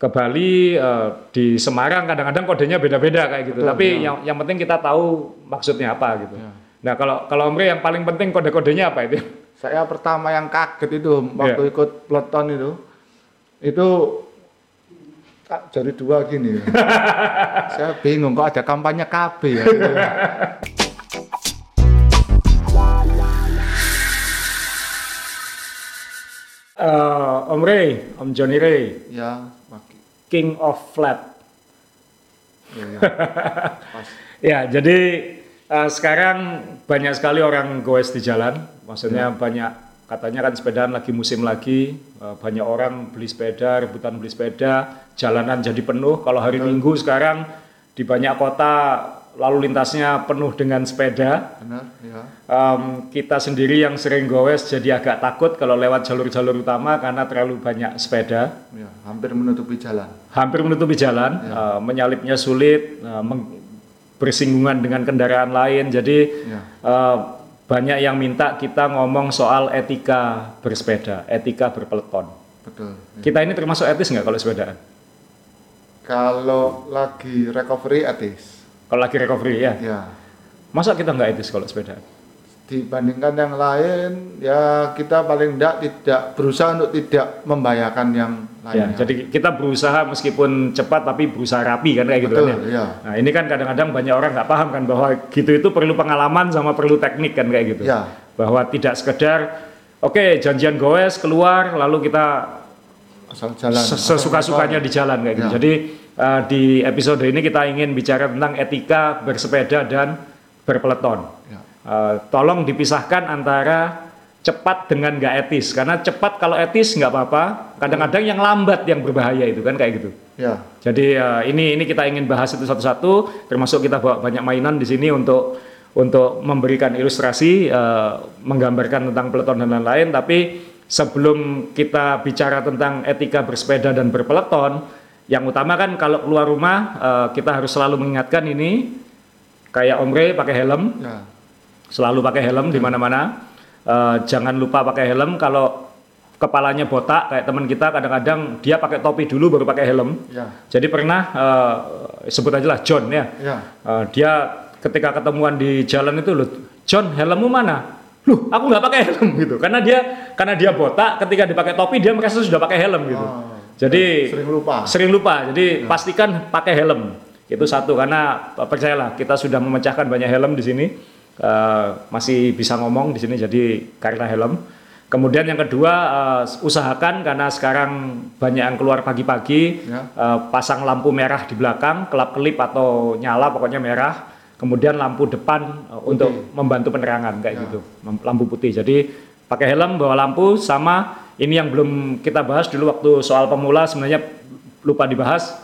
ke Bali, eh, di Semarang kadang-kadang kodenya beda-beda kayak gitu. Betul, Tapi ya. yang yang penting kita tahu maksudnya apa gitu. Ya. Nah kalau kalau Omri yang paling penting kode-kodenya apa itu? Saya pertama yang kaget itu waktu Iya. ikut peloton itu, itu tak jari dua gini. saya bingung kok ada kampanye KB ya. gitu. Eh, Om Ray, Om Johnny Ray, ya, pakai. King of Flat. Ya, ya. Ya, jadi eh, sekarang banyak sekali orang goes di jalan. Maksudnya banyak katanya kan sepedaan lagi musim lagi, eh, banyak orang beli sepeda, rebutan beli sepeda, jalanan jadi penuh. Kalau hari Minggu sekarang di banyak kota lalu lintasnya penuh dengan sepeda. Benar, ya. Em, kita sendiri yang sering goes jadi agak takut kalau lewat jalur-jalur utama karena terlalu banyak sepeda. Ya, hampir menutupi jalan. hampir menutupi jalan, eh, menyalipnya sulit, meng- bersinggungan dengan kendaraan lain. Jadi Ya. eh, banyak yang minta kita ngomong soal etika bersepeda, etika berpeleton. Betul. ya. Kita ini termasuk etis nggak kalau sepedaan? Kalau lagi recovery etis. Kalau lagi recovery ya, Ya. masa kita nggak etis kalau sepedaan? Dibandingkan yang lain, ya kita paling tidak tidak berusaha untuk tidak membahayakan yang Ya, lainnya. jadi kita berusaha meskipun cepat tapi berusaha rapi kan kayak gitu Betul, kan ya. ya. Nah ini kan kadang-kadang banyak orang nggak paham kan bahwa gitu itu perlu pengalaman sama perlu teknik kan kayak gitu. Ya. Bahwa tidak sekedar oke janjian goes keluar lalu kita asal jalan. se- sesuka-sukanya di jalan kayak gitu. Ya. Jadi eh, di episode ini kita ingin bicara tentang etika bersepeda dan berpeleton. Ya. Eh, tolong dipisahkan antara cepat dengan nggak etis karena cepat kalau etis nggak apa-apa kadang-kadang yang lambat yang berbahaya itu kan kayak gitu Ya. jadi eh, ini ini kita ingin bahas itu satu-satu termasuk kita bawa banyak mainan di sini untuk untuk memberikan ilustrasi eh, menggambarkan tentang peleton dan lain-lain tapi sebelum kita bicara tentang etika bersepeda dan berpeleton yang utama kan kalau keluar rumah eh, kita harus selalu mengingatkan ini kayak Om Ray pakai helm Ya. selalu pakai helm di mana-mana. Eh, jangan lupa pakai helm kalau kepalanya botak kayak teman kita kadang-kadang dia pakai topi dulu baru pakai helm. Ya. Jadi pernah eh, sebut aja lah John ya. Ya. Eh, dia ketika ketemuan di jalan itu loh, John helmmu mana? Loh, aku nggak pakai helm gitu. Karena dia karena dia botak ketika dipakai topi dia merasa sudah pakai helm gitu. Oh, Jadi sering lupa. Sering lupa. Jadi pastikan pakai helm. Itu satu karena percayalah kita sudah memecahkan banyak helm di sini. Eh, masih bisa ngomong di sini jadi karena helm. Kemudian yang kedua eh, usahakan karena sekarang banyak yang keluar pagi-pagi Ya. eh, pasang lampu merah di belakang, kelap-kelip atau nyala pokoknya merah. Kemudian lampu depan untuk membantu penerangan kayak Ya. gitu, lampu putih. Jadi pakai helm, bawa lampu sama ini yang belum kita bahas dulu waktu soal pemula sebenarnya lupa dibahas.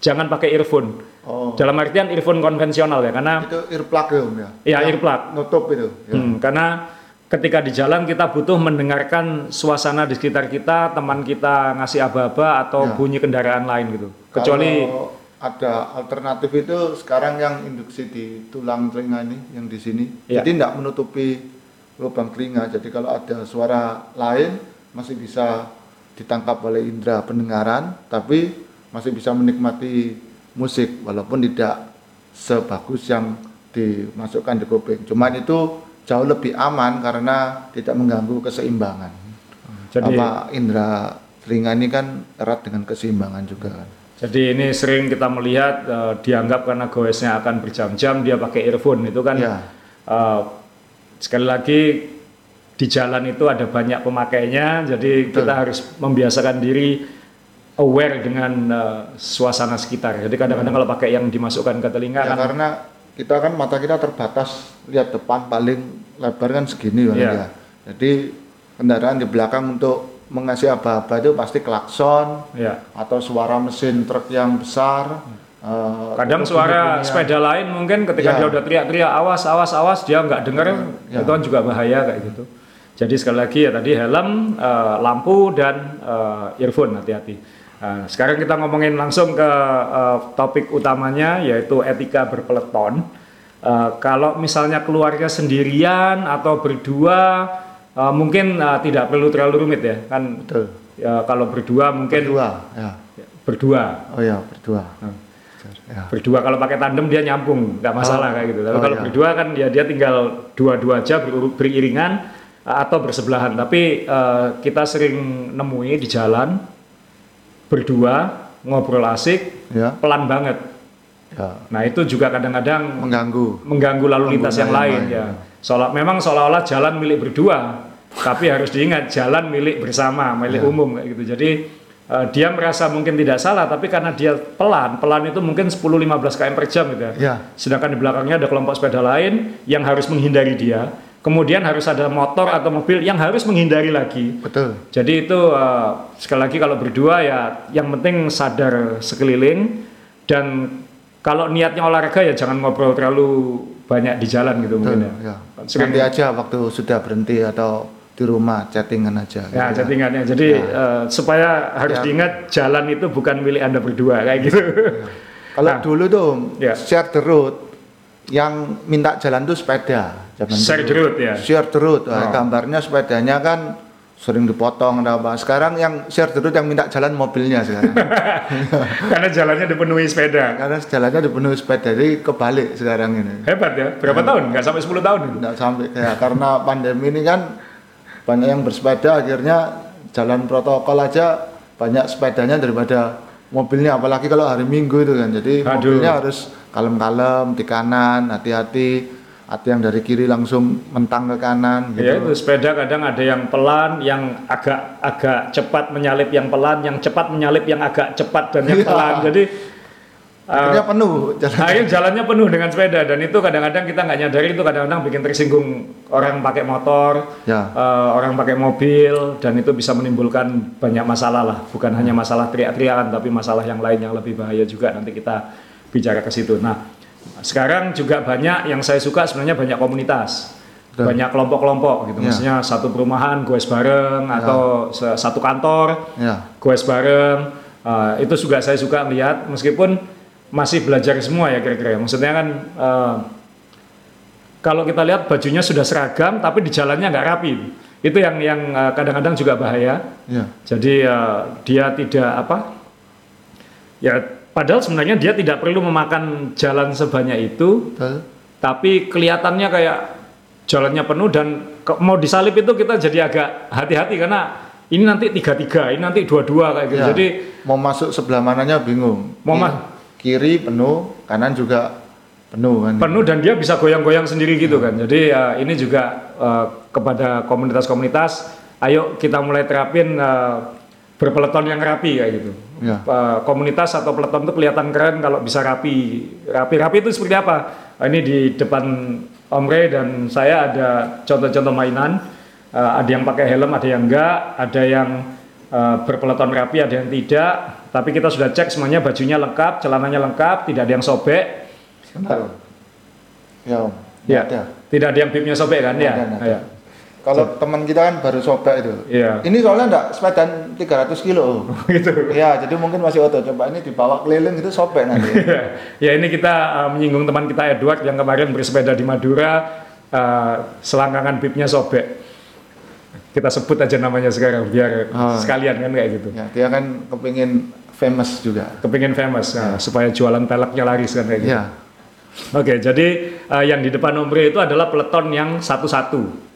Jangan pakai earphone. Oh. Dalam artian earphone konvensional ya, karena Itu earplug ya, Om ya. Iya, Yang earplug. Nutup itu. Ya. Hmm, karena ketika di jalan kita butuh mendengarkan suasana di sekitar kita, teman kita ngasih aba-aba atau Ya. bunyi kendaraan lain gitu. Kecuali Kalau ada alternatif itu sekarang yang induksi di tulang telinga ini yang di sini. Ya. Jadi tidak menutupi lubang telinga. Jadi kalau ada suara lain masih bisa ditangkap oleh indera pendengaran, tapi masih bisa menikmati musik walaupun tidak sebagus yang dimasukkan di kuping. Cuman itu jauh lebih aman karena tidak mengganggu keseimbangan. jadi Apa indera telinga ini kan erat dengan keseimbangan juga kan. jadi ini sering kita melihat eh, dianggap karena goesnya akan berjam-jam dia pakai earphone itu kan Ya. eh, sekali lagi di jalan itu ada banyak pemakainya, jadi kita harus membiasakan diri aware dengan eh, suasana sekitar. Jadi kadang-kadang kalau pakai yang dimasukkan ke telinga Ya kan karena kita kan mata kita terbatas lihat depan paling lebar kan segini kan Iya. ya. Jadi kendaraan di belakang untuk mengasih aba-aba itu pasti klakson ya. atau suara mesin truk yang besar. eh, Kadang suara bunyi-bunyian. sepeda lain mungkin ketika Ya. dia udah teriak-teriak awas awas awas dia nggak dengar Ya. itu kan juga bahaya kayak gitu. Jadi sekali lagi ya tadi helm, eh, lampu dan eh, earphone hati-hati. Nah, sekarang kita ngomongin langsung ke eh, topik utamanya yaitu etika berpeleton. Eh, kalau misalnya keluarga sendirian atau berdua eh, mungkin eh, tidak perlu terlalu rumit ya kan Betul. Ya, kalau berdua mungkin Berdua, ya. berdua. Oh ya, berdua. Hmm. Ya. Berdua kalau pakai tandem dia nyambung, nggak masalah Oh. kayak gitu. Tapi Oh, kalau iya. berdua kan ya dia tinggal dua-dua aja ber- beriringan uh, atau bersebelahan. Tapi uh, kita sering nemui di jalan berdua ngobrol asik, Ya. pelan banget. Ya. Nah itu juga kadang-kadang Mengganggu. mengganggu lalu lintas yang Pengguna lain yang ya. lain, Seolah memang seolah-olah jalan milik berdua, tapi harus diingat jalan milik bersama, milik Ya. umum kayak gitu. Jadi eh, dia merasa mungkin tidak salah, tapi karena dia pelan, pelan itu mungkin 10-15 km per jam gitu ya. Ya. Sedangkan di belakangnya ada kelompok sepeda lain yang harus menghindari dia. Kemudian harus ada motor atau mobil yang harus menghindari lagi. Betul. Jadi itu eh, sekali lagi kalau berdua ya yang penting sadar sekeliling dan kalau niatnya olahraga ya jangan ngobrol terlalu banyak di jalan gitu Betul. mungkin ya. Ya. Sering- Nanti aja waktu sudah berhenti atau di rumah chattingan aja. Ya, gitu chattingannya. Jadi eh, supaya harus Ya. diingat jalan itu bukan milik Anda berdua kayak gitu. Kalau Nah. dulu tuh Ya. share the road yang minta jalan tuh sepeda. Zaman Share the road, ya. Share the road. Nah, Oh. Gambarnya sepedanya kan sering dipotong atau apa. Sekarang yang share the road yang minta jalan mobilnya sekarang. Karena jalannya dipenuhi sepeda. Karena jalannya dipenuhi sepeda, jadi kebalik sekarang ini. Hebat ya. Berapa tahun? Nggak sampai 10 tahun. Nggak sampai ya karena pandemi ini kan banyak yang bersepeda akhirnya jalan protokol aja banyak sepedanya daripada mobilnya apalagi kalau hari Minggu itu kan jadi Aduh. mobilnya harus kalem-kalem di kanan hati-hati ada yang dari kiri langsung mentang ke kanan Ya gitu itu sepeda kadang ada yang pelan, yang agak agak cepat menyalip yang pelan, yang cepat menyalip yang agak cepat dan yang Iya. pelan. Jadi uh, akhirnya penuh jalan akhirnya jalannya penuh dengan sepeda dan itu kadang-kadang kita nggak nyadari itu kadang-kadang bikin tersinggung orang pakai motor, ya uh, orang pakai mobil dan itu bisa menimbulkan banyak masalah lah. Bukan hanya masalah teriak-teriakan tapi masalah yang lain yang lebih bahaya juga nanti kita bicara ke situ. Nah sekarang juga banyak yang saya suka sebenarnya banyak komunitas. Betul. Banyak kelompok-kelompok gitu. Ya. Maksudnya satu perumahan goes bareng Ya. atau satu kantor ya goes bareng uh, itu juga saya suka lihat meskipun masih belajar semua ya kira-kira maksudnya kan uh, kalau kita lihat bajunya sudah seragam tapi di jalannya nggak rapi itu yang yang uh, kadang-kadang juga bahaya ya jadi uh, dia tidak apa ya padahal sebenarnya dia tidak perlu memakan jalan sebanyak itu betul tapi kelihatannya kayak jalannya penuh dan ke- mau disalip itu kita jadi agak hati-hati karena ini nanti tiga-tiga, ini nanti dua-dua kayak gitu. Ya. Jadi mau masuk sebelah mananya bingung Mau Ki- ma- kiri penuh kanan juga penuh kan penuh dan dia bisa goyang-goyang sendiri gitu kan. Jadi ya, ini juga eh, kepada komunitas-komunitas, ayo kita mulai terapin eh, berpeleton yang rapi kayak gitu. Ya. Komunitas atau peleton itu kelihatan keren kalau bisa rapi. Rapi-rapi itu seperti apa? Ah, Ini di depan Om Ray dan saya ada contoh-contoh mainan. Eh, ada yang pakai helm, ada yang enggak, ada yang eh, berpeleton rapi, ada yang tidak. Tapi kita sudah cek semuanya bajunya lengkap, celananya lengkap, tidak ada yang sobek. Sebentar. Ya, Om. Ya, Ada. tidak ada yang bibnya sobek kan ya? Ada, ada. Ya. Kalau teman kita kan baru sobek itu. Iya. Ini soalnya enggak sepeda 300 kilo. gitu. Iya, jadi mungkin masih otot. Coba ini dibawa keliling itu sobek nanti. ya ini kita uh, menyinggung teman kita Edward yang kemarin bersepeda di Madura, uh, selangkangan bibnya sobek. Kita sebut aja namanya sekarang biar Oh. sekalian kan kayak gitu. ya, dia kan kepingin famous juga. Kepingin famous, nah, supaya jualan peleknya laris kan kayak gitu. Iya. Oke, jadi uh, yang di depan Ombre itu adalah peleton yang satu-satu.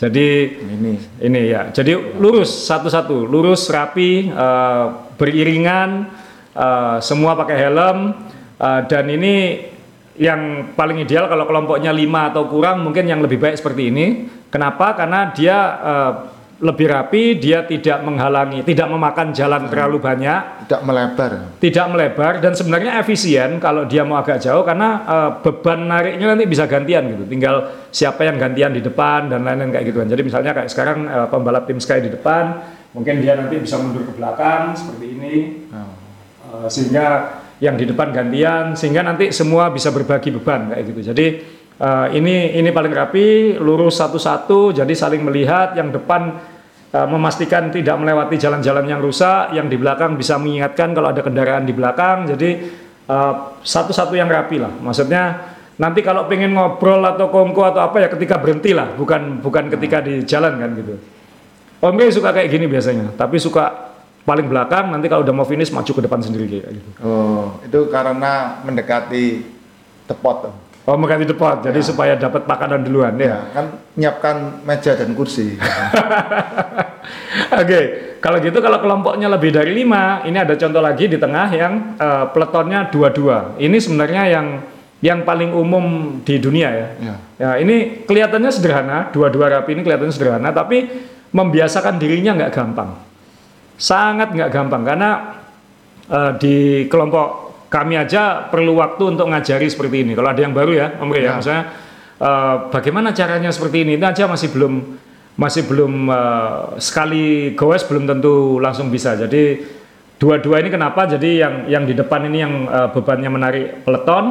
Jadi Ini. Ini ya, jadi lurus satu-satu, lurus rapi, eh, beriringan, eh, semua pakai helm, eh, dan ini yang paling ideal kalau kelompoknya lima atau kurang mungkin yang lebih baik seperti ini. Kenapa? Karena dia eh, lebih rapi, dia tidak menghalangi, tidak memakan jalan terlalu banyak Tidak melebar. tidak melebar dan sebenarnya efisien kalau dia mau agak jauh karena eh, beban nariknya nanti bisa gantian gitu. Tinggal siapa yang gantian di depan dan lain-lain kayak gituan. Jadi misalnya kayak sekarang eh, pembalap tim Sky di depan, mungkin dia nanti bisa mundur ke belakang seperti ini. Nah, Eh, sehingga yang di depan gantian sehingga nanti semua bisa berbagi beban kayak gitu. Jadi eh, ini ini paling rapi, lurus satu-satu, jadi saling melihat yang depan eh, memastikan tidak melewati jalan-jalan yang rusak, yang di belakang bisa mengingatkan kalau ada kendaraan di belakang. Jadi eh, satu-satu yang rapi lah. Maksudnya nanti kalau pengen ngobrol atau kongko atau apa ya ketika berhenti lah, bukan bukan ketika di jalan kan gitu. Om Ray suka kayak gini biasanya, tapi suka paling belakang nanti kalau udah mau finish maju ke depan sendiri kayak gitu. Oh, itu karena mendekati tepot. Oh, mengganti depan, jadi supaya dapat makanan duluan ya. Ya, kan nyiapkan meja dan kursi. Oke, kalau gitu kalau kelompoknya lebih dari lima, ini ada contoh lagi di tengah yang eh, peletonnya dua-dua. Ini sebenarnya yang yang paling umum di dunia ya. Ya. Ya, ini kelihatannya sederhana, dua-dua rapi ini kelihatannya sederhana, tapi membiasakan dirinya nggak gampang. Sangat nggak gampang karena eh, di kelompok kami aja perlu waktu untuk ngajari seperti ini. Kalau ada yang baru ya, Om Ray, ya, Ya. misalnya eh, bagaimana caranya seperti ini, itu aja masih belum masih belum eh, sekali goes belum tentu langsung bisa. Jadi dua-dua ini kenapa? Jadi yang yang di depan ini yang eh, bebannya menarik peleton,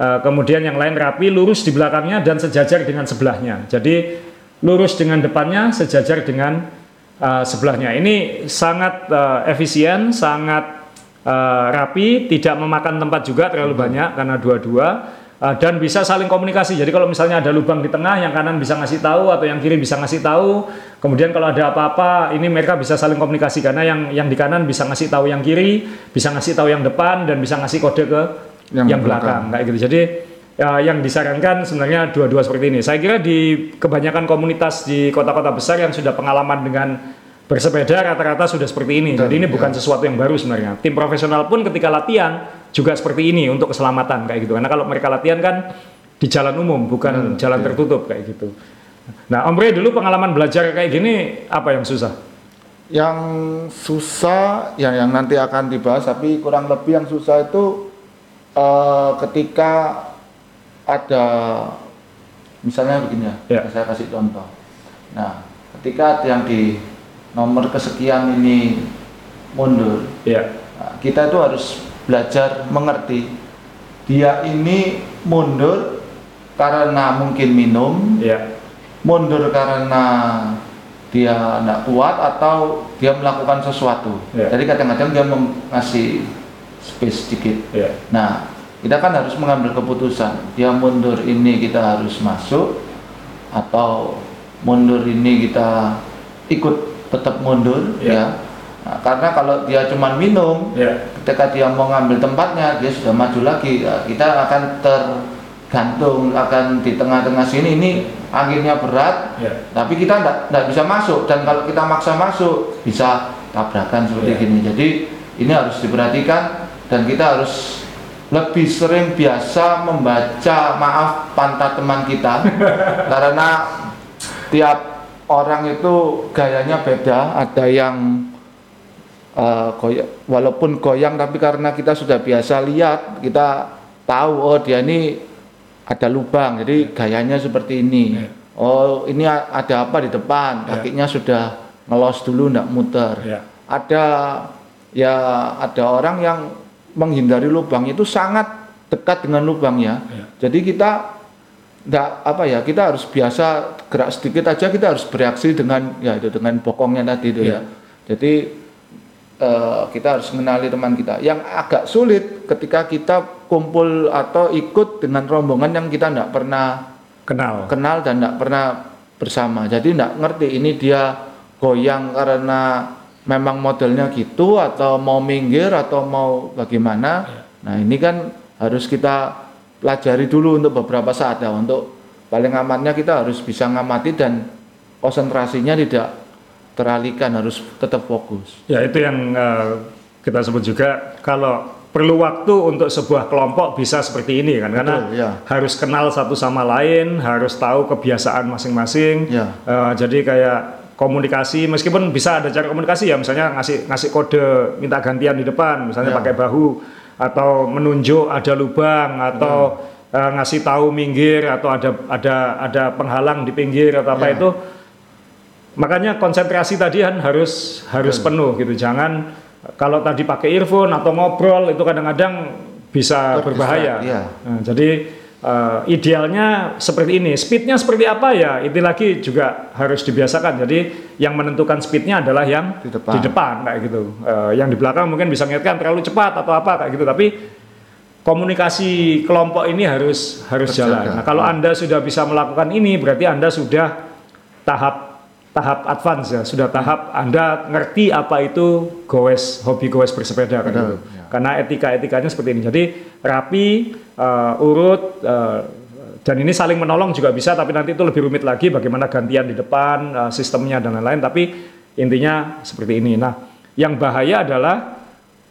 eh, kemudian yang lain rapi, lurus di belakangnya dan sejajar dengan sebelahnya. Jadi lurus dengan depannya, sejajar dengan eh, sebelahnya. Ini sangat eh, efisien, sangat eh, rapi, tidak memakan tempat juga terlalu banyak karena dua-dua eh, dan bisa saling komunikasi. Jadi kalau misalnya ada lubang di tengah, yang kanan bisa ngasih tahu atau yang kiri bisa ngasih tahu. Kemudian kalau ada apa-apa, ini mereka bisa saling komunikasi karena yang yang di kanan bisa ngasih tahu yang kiri, bisa ngasih tahu yang depan dan bisa ngasih kode ke yang, Yang belakang. belakang. kayak gitu. Jadi ya, yang disarankan sebenarnya dua-dua seperti ini. Saya kira di kebanyakan komunitas di kota-kota besar yang sudah pengalaman dengan bersepeda rata-rata sudah seperti ini. Betul, Jadi ini ya. bukan sesuatu yang baru sebenarnya. Tim profesional pun ketika latihan juga seperti ini untuk keselamatan kayak gitu. Karena kalau mereka latihan kan di jalan umum bukan Hmm, jalan iya. tertutup kayak gitu. Nah, Om Ray dulu pengalaman belajar kayak gini apa yang susah? Yang susah ya yang nanti akan dibahas tapi kurang lebih yang susah itu eh, ketika ada misalnya begini ya, Ya. saya kasih contoh. Nah, ketika ada yang di nomor kesekian ini mundur, Ya, nah, kita itu harus belajar mengerti dia ini mundur karena mungkin minum, ya, mundur karena dia tidak kuat atau dia melakukan sesuatu. Ya. Jadi kadang-kadang dia ngasih space sedikit. ya, Nah, kita kan harus mengambil keputusan. Dia mundur ini kita harus masuk atau mundur ini kita ikut tetap mundur Ya. ya. Nah, karena kalau dia cuma minum, ya, ketika dia mau ngambil tempatnya dia sudah maju lagi Ya, kita akan tergantung akan di tengah-tengah sini ini anginnya berat ya. tapi kita tidak bisa masuk dan kalau kita maksa masuk bisa tabrakan seperti Ya. gini jadi ini harus diperhatikan dan kita harus lebih sering biasa membaca maaf pantat teman kita karena tiap orang itu gayanya beda ada yang eh, goyang, walaupun goyang tapi karena kita sudah biasa lihat kita tahu oh dia ini ada lubang jadi gayanya seperti ini Ya. oh ini ada apa di depan Ya. kakinya sudah ngelos dulu ndak muter Ya. ada ya ada orang yang menghindari lubang itu sangat dekat dengan lubangnya Ya. jadi kita ndak apa ya kita harus biasa gerak sedikit aja kita harus bereaksi dengan ya itu dengan bokongnya tadi itu Ya. ya jadi eh, kita harus mengenali teman kita. Yang agak sulit ketika kita kumpul atau ikut dengan rombongan yang kita tidak pernah Kenal. kenal dan tidak pernah bersama. Jadi tidak ngerti ini dia goyang karena memang modelnya gitu atau mau minggir atau mau bagaimana. Nah ini kan harus kita pelajari dulu untuk beberapa saat ya. Untuk paling amannya kita harus bisa ngamati dan konsentrasinya tidak teralihkan harus tetap fokus. Ya itu yang eh, kita sebut juga kalau perlu waktu untuk sebuah kelompok bisa seperti ini kan karena Betul, ya. harus kenal satu sama lain, harus tahu kebiasaan masing-masing. Ya. Eh, jadi kayak komunikasi meskipun bisa ada cara komunikasi ya misalnya ngasih ngasih kode minta gantian di depan misalnya Ya. pakai bahu atau menunjuk ada lubang atau eh, ngasih tahu minggir atau ada ada ada penghalang di pinggir atau apa Ya. itu makanya konsentrasi tadi kan harus harus penuh gitu. Jangan kalau tadi pakai earphone atau ngobrol itu kadang-kadang bisa Terdistract, berbahaya. iya. Nah, jadi eh, idealnya seperti ini. Speednya seperti apa? Ya itu lagi juga harus dibiasakan. Jadi yang menentukan speednya adalah yang Di depan. kayak gitu. Eh, yang di belakang mungkin bisa ngingetkan terlalu cepat atau apa kayak gitu. Tapi komunikasi kelompok ini harus harus Terjaga. jalan. Nah, kalau Anda sudah bisa melakukan ini berarti Anda sudah tahap tahap advance ya, sudah tahap Anda ngerti apa itu goes, hobi goes bersepeda kan Betul. Karena etika-etikanya seperti ini. Jadi rapi, uh, urut, uh, dan ini saling menolong juga bisa, tapi nanti itu lebih rumit lagi bagaimana gantian di depan, uh, sistemnya dan lain-lain. Tapi intinya seperti ini. Nah, yang bahaya adalah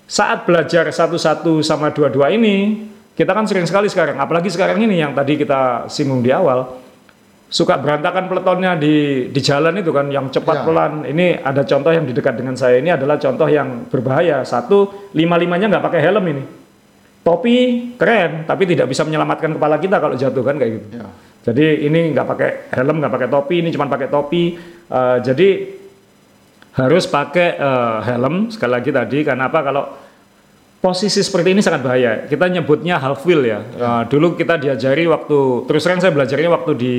saat belajar satu-satu sama dua-dua ini, kita kan sering sekali sekarang, apalagi sekarang ini yang tadi kita singgung di awal, suka berantakan peletonnya di di jalan itu kan yang cepat Ya. pelan. Ini ada contoh yang di dekat dengan saya ini adalah contoh yang berbahaya. Satu lima limanya nggak pakai helm ini. Topi keren, tapi tidak bisa menyelamatkan kepala kita kalau jatuh kan kayak gitu. Ya. Jadi ini nggak pakai helm, nggak pakai topi, ini cuma pakai topi. Eh, jadi harus pakai eh, helm sekali lagi tadi. Karena apa? Kalau posisi seperti ini sangat bahaya. Kita nyebutnya half wheel ya. Eh, dulu kita diajari waktu terus terang saya belajarnya waktu di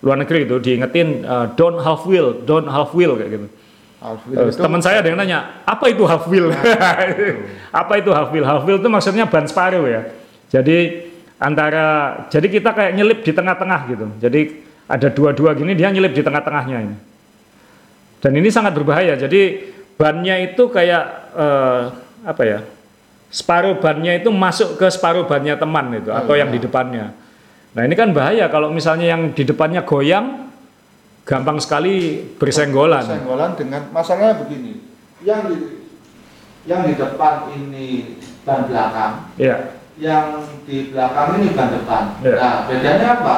luar negeri itu diingetin eh, don't half wheel, don't half wheel kayak gitu. Itu teman saya ada yang nanya, apa itu half wheel? apa itu half wheel? Half wheel itu maksudnya ban separuh ya. Jadi antara, jadi kita kayak nyelip di tengah-tengah gitu. Jadi ada dua-dua gini, dia nyelip di tengah-tengahnya ini. Dan ini sangat berbahaya. Jadi bannya itu kayak eh, apa ya? Separuh bannya itu masuk ke separuh bannya teman itu atau yang di depannya. Nah ini kan bahaya kalau misalnya yang di depannya goyang, gampang sekali bersenggolan. Senggolan dengan masalahnya begini. Yang di yang di depan ini ban belakang, Iya. yang di belakang ini ban depan. Iya. Nah, bedanya apa?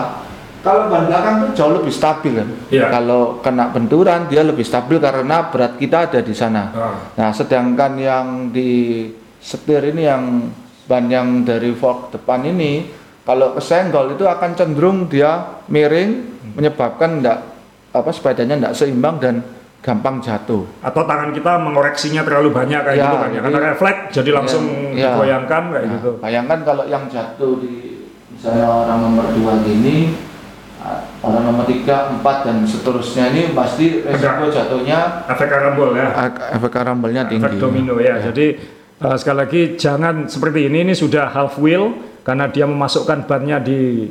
Kalau ban belakang itu jauh lebih stabil kan. Iya. Kalau kena benturan dia lebih stabil karena berat kita ada di sana. Ah. Nah, sedangkan yang di setir ini yang ban yang dari fork depan ini kalau kesenggol itu akan cenderung dia miring menyebabkan enggak apa sepedanya enggak seimbang dan gampang jatuh. atau tangan kita mengoreksinya terlalu banyak kayak Ya, gitu kan ya karena refleks jadi langsung Ya, ya. digoyangkan kayak Nah, gitu Bayangkan kalau yang jatuh di misalnya orang nomor dua gini, ah, orang nomor tiga, empat dan seterusnya ini pasti resiko jatuhnya efek karambol ya. Ak- efek karambelnya tinggi. efek domino ya, jadi uh, sekali lagi jangan seperti ini. Ini sudah half wheel karena dia memasukkan bannya di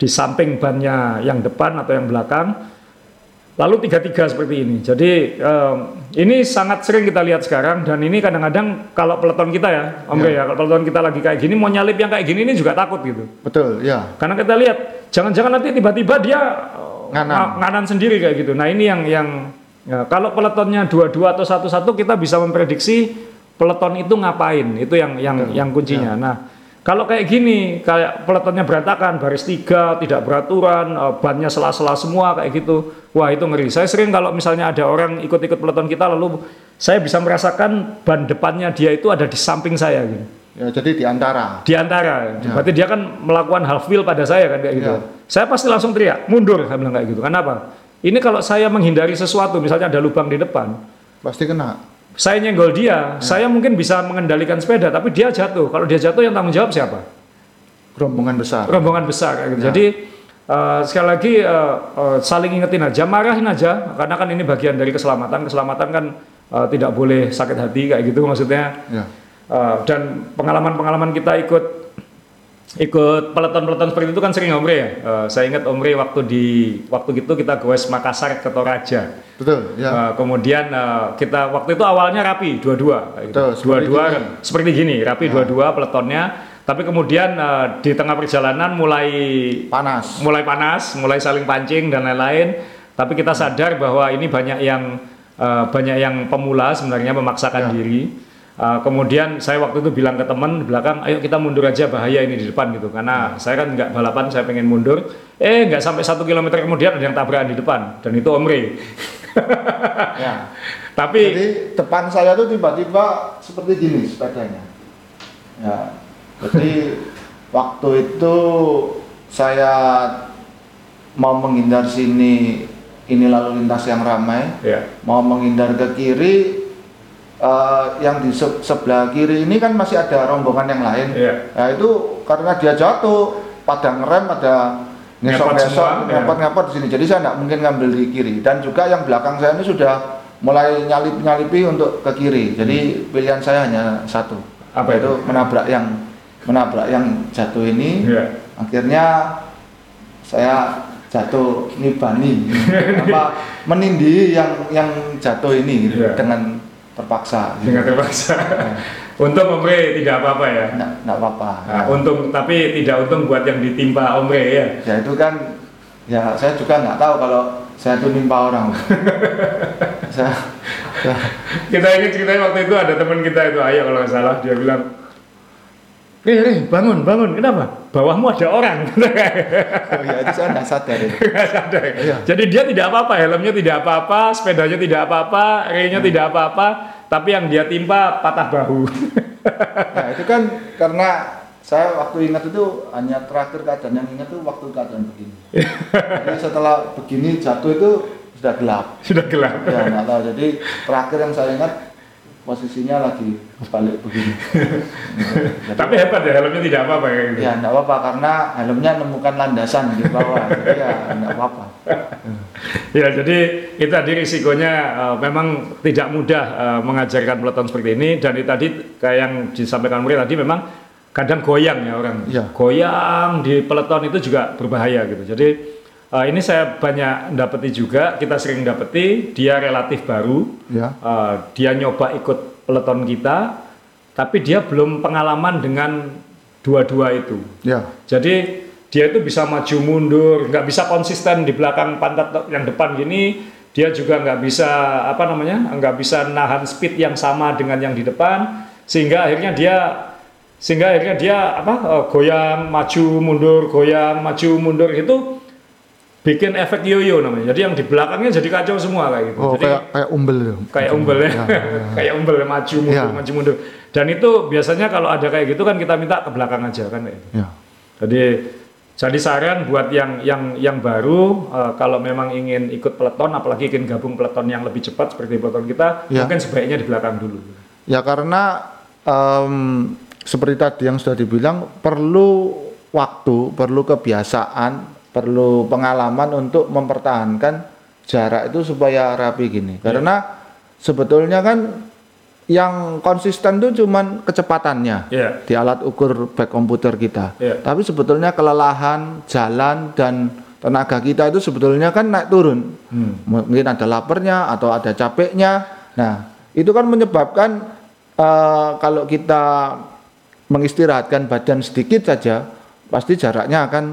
di samping bannya yang depan atau yang belakang. Lalu tiga-tiga seperti ini. Jadi um, ini sangat sering kita lihat sekarang dan ini kadang-kadang kalau peleton kita ya Om Ya. Ya kalau peleton kita lagi kayak gini mau nyalip yang kayak gini ini juga takut gitu. Betul, ya. Karena kita lihat, jangan-jangan nanti tiba-tiba dia uh, Nganan. nga- nganan sendiri kayak gitu. Nah ini yang yang ya, kalau peletonnya dua-dua atau satu-satu kita bisa memprediksi peleton itu ngapain. Itu yang yang Betul. yang kuncinya. Nah kalau kayak gini, kayak peletonnya berantakan, baris tiga, tidak beraturan, uh, bannya sela-sela semua kayak gitu. Wah itu ngeri. Saya sering kalau misalnya ada orang ikut-ikut peleton kita, lalu saya bisa merasakan ban depannya dia itu ada di samping saya gitu Ya, jadi di antara. di antara. Ya. Berarti dia kan melakukan half wheel pada saya kan kayak gitu. Ya. Saya pasti langsung teriak, mundur saya bilang kayak gitu. Kenapa? Ini kalau saya menghindari sesuatu, misalnya ada lubang di depan, Pasti kena. saya nyenggol dia, Ya. saya mungkin bisa mengendalikan sepeda, tapi dia jatuh. Kalau dia jatuh yang tanggung jawab siapa? Rombongan besar. Rombongan besar kayak gitu. Ya. Jadi eh, sekali lagi eh, eh, saling ingetin aja, marahin aja, karena kan ini bagian dari keselamatan. Keselamatan kan eh, tidak boleh sakit hati kayak gitu maksudnya. Ya. Uh, dan pengalaman-pengalaman kita ikut ikut peleton-peleton seperti itu kan sering Omre ya. Uh, saya ingat Omre waktu di waktu itu kita goes Makassar ke Toraja. Betul, ya. Uh, kemudian uh, kita waktu itu awalnya rapi dua-dua, gitu. Betul, seperti dua-dua gini. seperti gini, rapi Ya. dua-dua peletonnya. Tapi kemudian uh, di tengah perjalanan mulai Panas. mulai panas, mulai saling pancing dan lain-lain. Tapi kita sadar bahwa ini banyak yang eh, banyak yang pemula sebenarnya memaksakan Ya. diri. Eh, kemudian saya waktu itu bilang ke teman di belakang, ayo kita mundur aja bahaya ini di depan gitu. Karena saya kan nggak balapan, saya pengen mundur. Eh nggak sampai satu kilometer kemudian ada yang tabrakan di depan dan itu Omri. Ya. Tapi Jadi depan saya tuh tiba-tiba seperti gini sepedanya. Ya. Jadi waktu itu saya mau menghindar sini ini lalu lintas yang ramai, ya, mau menghindar ke kiri eh, yang di se- sebelah kiri ini kan masih ada rombongan yang lain. ya, Nah itu karena dia jatuh pada ngerem ada ngesok-ngesok semua, ya. ngepot-ngepot di sini. Jadi saya nggak mungkin ngambil di kiri dan juga yang belakang saya ini sudah mulai nyalip-nyalipi untuk ke kiri. Jadi pilihan saya hanya satu. Hmm. Apa yaitu menabrak yang menabrak yang jatuh ini. ya, Akhirnya saya jatuh nibani apa menindih yang yang jatuh ini gitu Iya. dengan terpaksa gitu. dengan terpaksa. untung Omre tidak apa-apa ya. nggak nggak apa-apa Nah, untung tapi tidak untung buat yang ditimpa Omre ya. ya itu kan ya saya juga nggak tahu kalau saya tuh nimpa orang saya, saya Kita ingat ceritanya waktu itu ada teman kita itu ayah kalau nggak salah dia bilang, Ri, Ri, bangun, bangun. Kenapa? Bawahmu ada orang. oh ya itu saya nggak sadar ya. Nggak sadar. Iya. Jadi dia tidak apa-apa, helmnya tidak apa-apa, sepedanya tidak apa-apa, reinya tidak apa-apa, tapi yang dia timpa patah bahu. Nah itu kan karena saya waktu ingat itu hanya terakhir keadaan yang ingat itu waktu keadaan begini. Jadi setelah begini jatuh itu sudah gelap. Sudah gelap. Ya nggak tahu. Jadi terakhir yang saya ingat posisinya lagi balik begini. Jadi, Tapi hebat ya, helmnya tidak apa-apa gitu. ya nggak apa-apa karena helmnya nemukan landasan di bawah. Jadi ya nggak apa-apa. Ya, jadi itu tadi risikonya eh, memang tidak mudah eh, mengajarkan peleton seperti ini dan itu tadi kayak yang disampaikan Muri tadi memang kadang goyang ya orang. Iya. Goyang di peleton itu juga berbahaya gitu. Jadi eh, ini saya banyak dapeti juga, kita sering dapeti dia relatif baru. Ya. Eh, dia nyoba ikut peleton kita tapi dia belum pengalaman dengan dua-dua itu. Ya. Jadi dia itu bisa maju mundur, nggak bisa konsisten di belakang pantat yang depan gini. Dia juga nggak bisa apa namanya, nggak bisa nahan speed yang sama dengan yang di depan, sehingga akhirnya dia sehingga akhirnya dia apa eh, goyang maju mundur, goyang maju mundur itu bikin efek yoyo namanya. Jadi yang di belakangnya jadi kacau semua kayak gitu. Oh jadi kayak kayak umbel itu. kayak umbel ya, kayak umbel ya, maju mundur, Ya. maju mundur. Dan itu biasanya kalau ada kayak gitu kan kita minta ke belakang aja kan kayak gitu. Ya. Jadi jadi saran buat yang yang yang baru eh, kalau memang ingin ikut peleton apalagi ingin gabung peleton yang lebih cepat seperti peleton kita Ya. mungkin sebaiknya di belakang dulu. Ya karena em, seperti tadi yang sudah dibilang perlu waktu, perlu kebiasaan, perlu pengalaman untuk mempertahankan jarak itu supaya rapi gini. Karena sebetulnya kan yang konsisten itu cuman kecepatannya Ya. di alat ukur back komputer kita. Iya. Tapi sebetulnya kelelahan, jalan dan tenaga kita itu sebetulnya kan naik turun. Hmm. Mungkin ada laparnya atau ada capeknya. Nah, itu kan menyebabkan eh, kalau kita mengistirahatkan badan sedikit saja, pasti jaraknya akan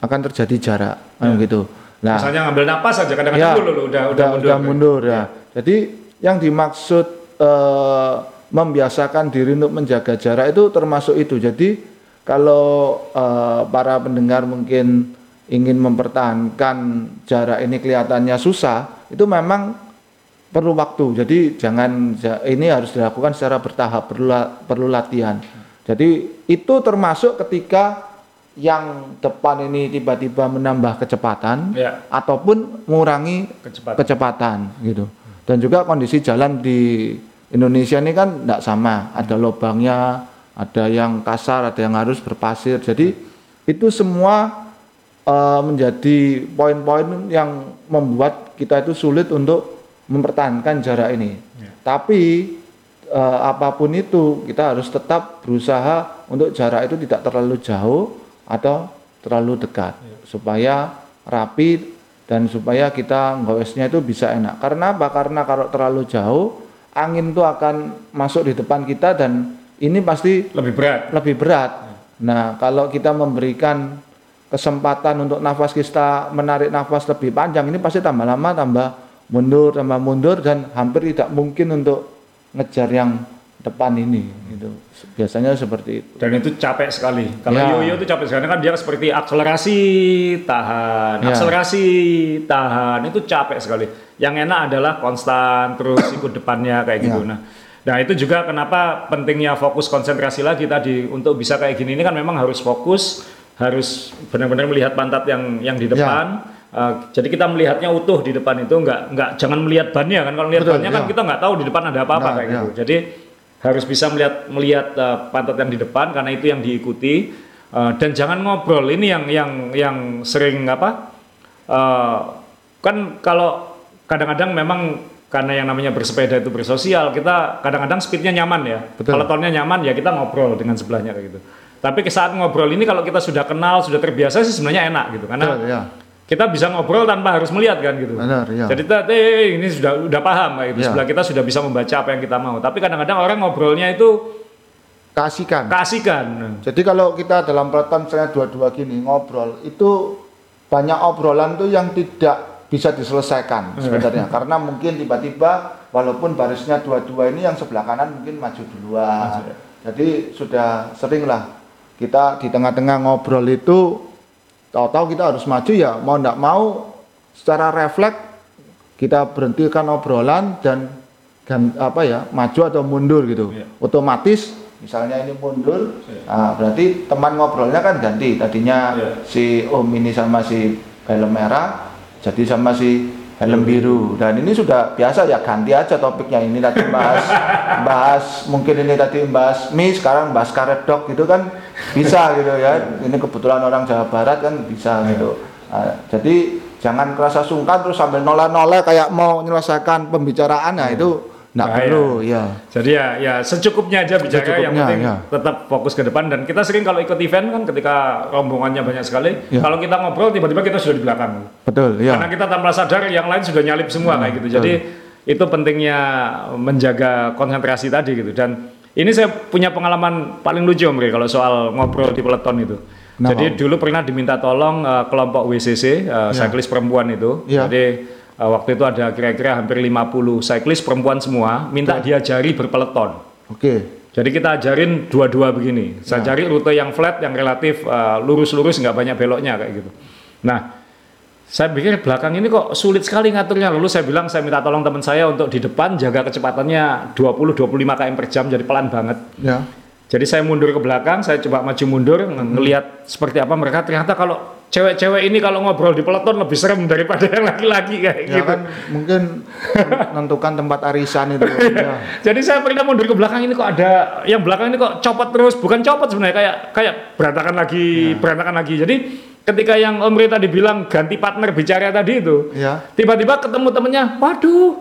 akan terjadi jarak kan gitu. Nah, Misalnya ngambil napas aja kadang-kadang Ya, dulu loh, udah udah mundur. udah mundur ya. Jadi yang dimaksud eh, membiasakan diri untuk menjaga jarak itu termasuk itu. Jadi kalau eh, para pendengar mungkin ingin mempertahankan jarak ini kelihatannya susah, itu memang perlu waktu. Jadi jangan ja- ini harus dilakukan secara bertahap, perlu perlu latihan. Jadi itu termasuk ketika yang depan ini tiba-tiba menambah kecepatan Ya. ataupun mengurangi Kecepatan. kecepatan gitu. Dan juga kondisi jalan di Indonesia ini kan tidak sama, ada lubangnya, ada yang kasar, ada yang harus berpasir. Jadi itu semua eh, menjadi poin-poin yang membuat kita itu sulit untuk mempertahankan jarak ini. Tapi eh, apa pun itu kita harus tetap berusaha untuk jarak itu tidak terlalu jauh atau terlalu dekat supaya rapi dan supaya kita goesnya itu bisa enak. Karena apa? Karena kalau terlalu jauh angin itu akan masuk di depan kita dan ini pasti Lebih berat. lebih berat. Nah, kalau kita memberikan kesempatan untuk nafas kita menarik nafas lebih panjang, ini pasti tambah lama tambah mundur, tambah mundur dan hampir tidak mungkin untuk ngejar yang depan ini. Gitu. Biasanya seperti itu. Dan itu capek sekali. Kalau Ya. yoyo itu capek sekali kan dia seperti akselerasi tahan, Ya. akselerasi tahan itu capek sekali. Yang enak adalah konstan terus ikut depannya kayak gitu. Ya. Nah, nah itu juga kenapa pentingnya fokus konsentrasi lagi tadi untuk bisa kayak gini ini kan memang harus fokus, harus benar-benar melihat pantat yang yang di Ya. depan. Uh, jadi kita melihatnya utuh di depan itu nggak nggak jangan melihat bannya kan kalau melihat Betul, bannya kan ya. kita nggak tahu di depan ada apa-apa Nah, kayak ya. gitu. Jadi harus bisa melihat melihat uh, pantat yang di depan karena itu yang diikuti Uh, dan jangan ngobrol ini yang yang yang sering apa uh, kan kalau kadang-kadang memang karena yang namanya bersepeda itu bersosial kita kadang-kadang speednya nyaman ya Betul. kalau tonnya nyaman ya kita ngobrol dengan sebelahnya kayak gitu tapi ke saat ngobrol ini kalau kita sudah kenal sudah terbiasa sih sebenarnya enak gitu karena Betul, ya. Kita bisa ngobrol tanpa harus melihat kan gitu. Benar, ya. Jadi kita eh, ini sudah udah paham kayak gitu. Ya. Sebelah kita sudah bisa membaca apa yang kita mau. Tapi kadang-kadang orang ngobrolnya itu Kasihkan. kasihkan. Jadi kalau kita dalam peleton misalnya dua-dua gini ngobrol itu banyak obrolan tuh yang tidak bisa diselesaikan sebenarnya karena mungkin tiba-tiba walaupun barisnya dua-dua ini yang sebelah kanan mungkin maju duluan. Jadi sudah sering lah kita di tengah-tengah ngobrol itu tahu-tahu kita harus maju ya mau tidak mau secara refleks kita berhentikan obrolan dan gan- apa ya maju atau mundur gitu Iya. otomatis misalnya ini mundur nah, berarti teman ngobrolnya kan ganti tadinya Iya. si om ini sama si helm merah jadi sama si helm biru. Dan ini sudah biasa ya ganti aja topiknya. Ini tadi bahas bahas mungkin ini tadi bahas mie sekarang bahas karet dog gitu kan. Bisa gitu ya. Ini kebetulan orang Jawa Barat kan bisa gitu. Nah, jadi jangan kerasa sungkan terus sambil noleh-noleh kayak mau menyelesaikan pembicaraan. Nah itu nggak Bahaya. perlu ya Jadi ya ya secukupnya aja bicara yang Secukupnya, penting ya. tetap fokus ke depan dan kita sering kalau ikut event kan ketika rombongannya banyak sekali, Ya. kalau kita ngobrol tiba-tiba kita sudah di belakang. betul ya Karena kita tanpa sadar yang lain sudah nyalip semua kayak gitu. Jadi itu pentingnya menjaga konsentrasi tadi gitu. Dan ini saya punya pengalaman paling lucu Om kalau soal ngobrol di peleton itu. Kenapa, Jadi dulu pernah diminta tolong eh, kelompok WCC, uh, cyclist perempuan itu. Ya. Jadi eh, waktu itu ada kira-kira hampir 50 cyclist perempuan semua minta diajari berpeleton. oke Jadi kita ajarin dua-dua begini. Saya cari rute yang flat, yang relatif uh, lurus-lurus, nggak banyak beloknya kayak gitu. Nah, saya pikir belakang ini kok sulit sekali ngaturnya. Lalu saya bilang saya minta tolong teman saya untuk di depan jaga kecepatannya 20-25 km per jam, jadi pelan banget. ya Jadi saya mundur ke belakang, saya coba maju mundur, ng- ngelihat seperti apa mereka. Ternyata kalau cewek-cewek ini kalau ngobrol di peleton lebih serem daripada yang laki-laki kayak ya gitu. kan mungkin menentukan tempat arisan itu ya. Jadi saya pernah mundur ke belakang ini kok ada yang belakang ini kok copot terus, bukan copot sebenarnya kayak kayak berantakan lagi, berantakan lagi. Jadi ketika yang Om Ri tadi bilang ganti partner bicara tadi itu, ya tiba-tiba ketemu temennya, waduh,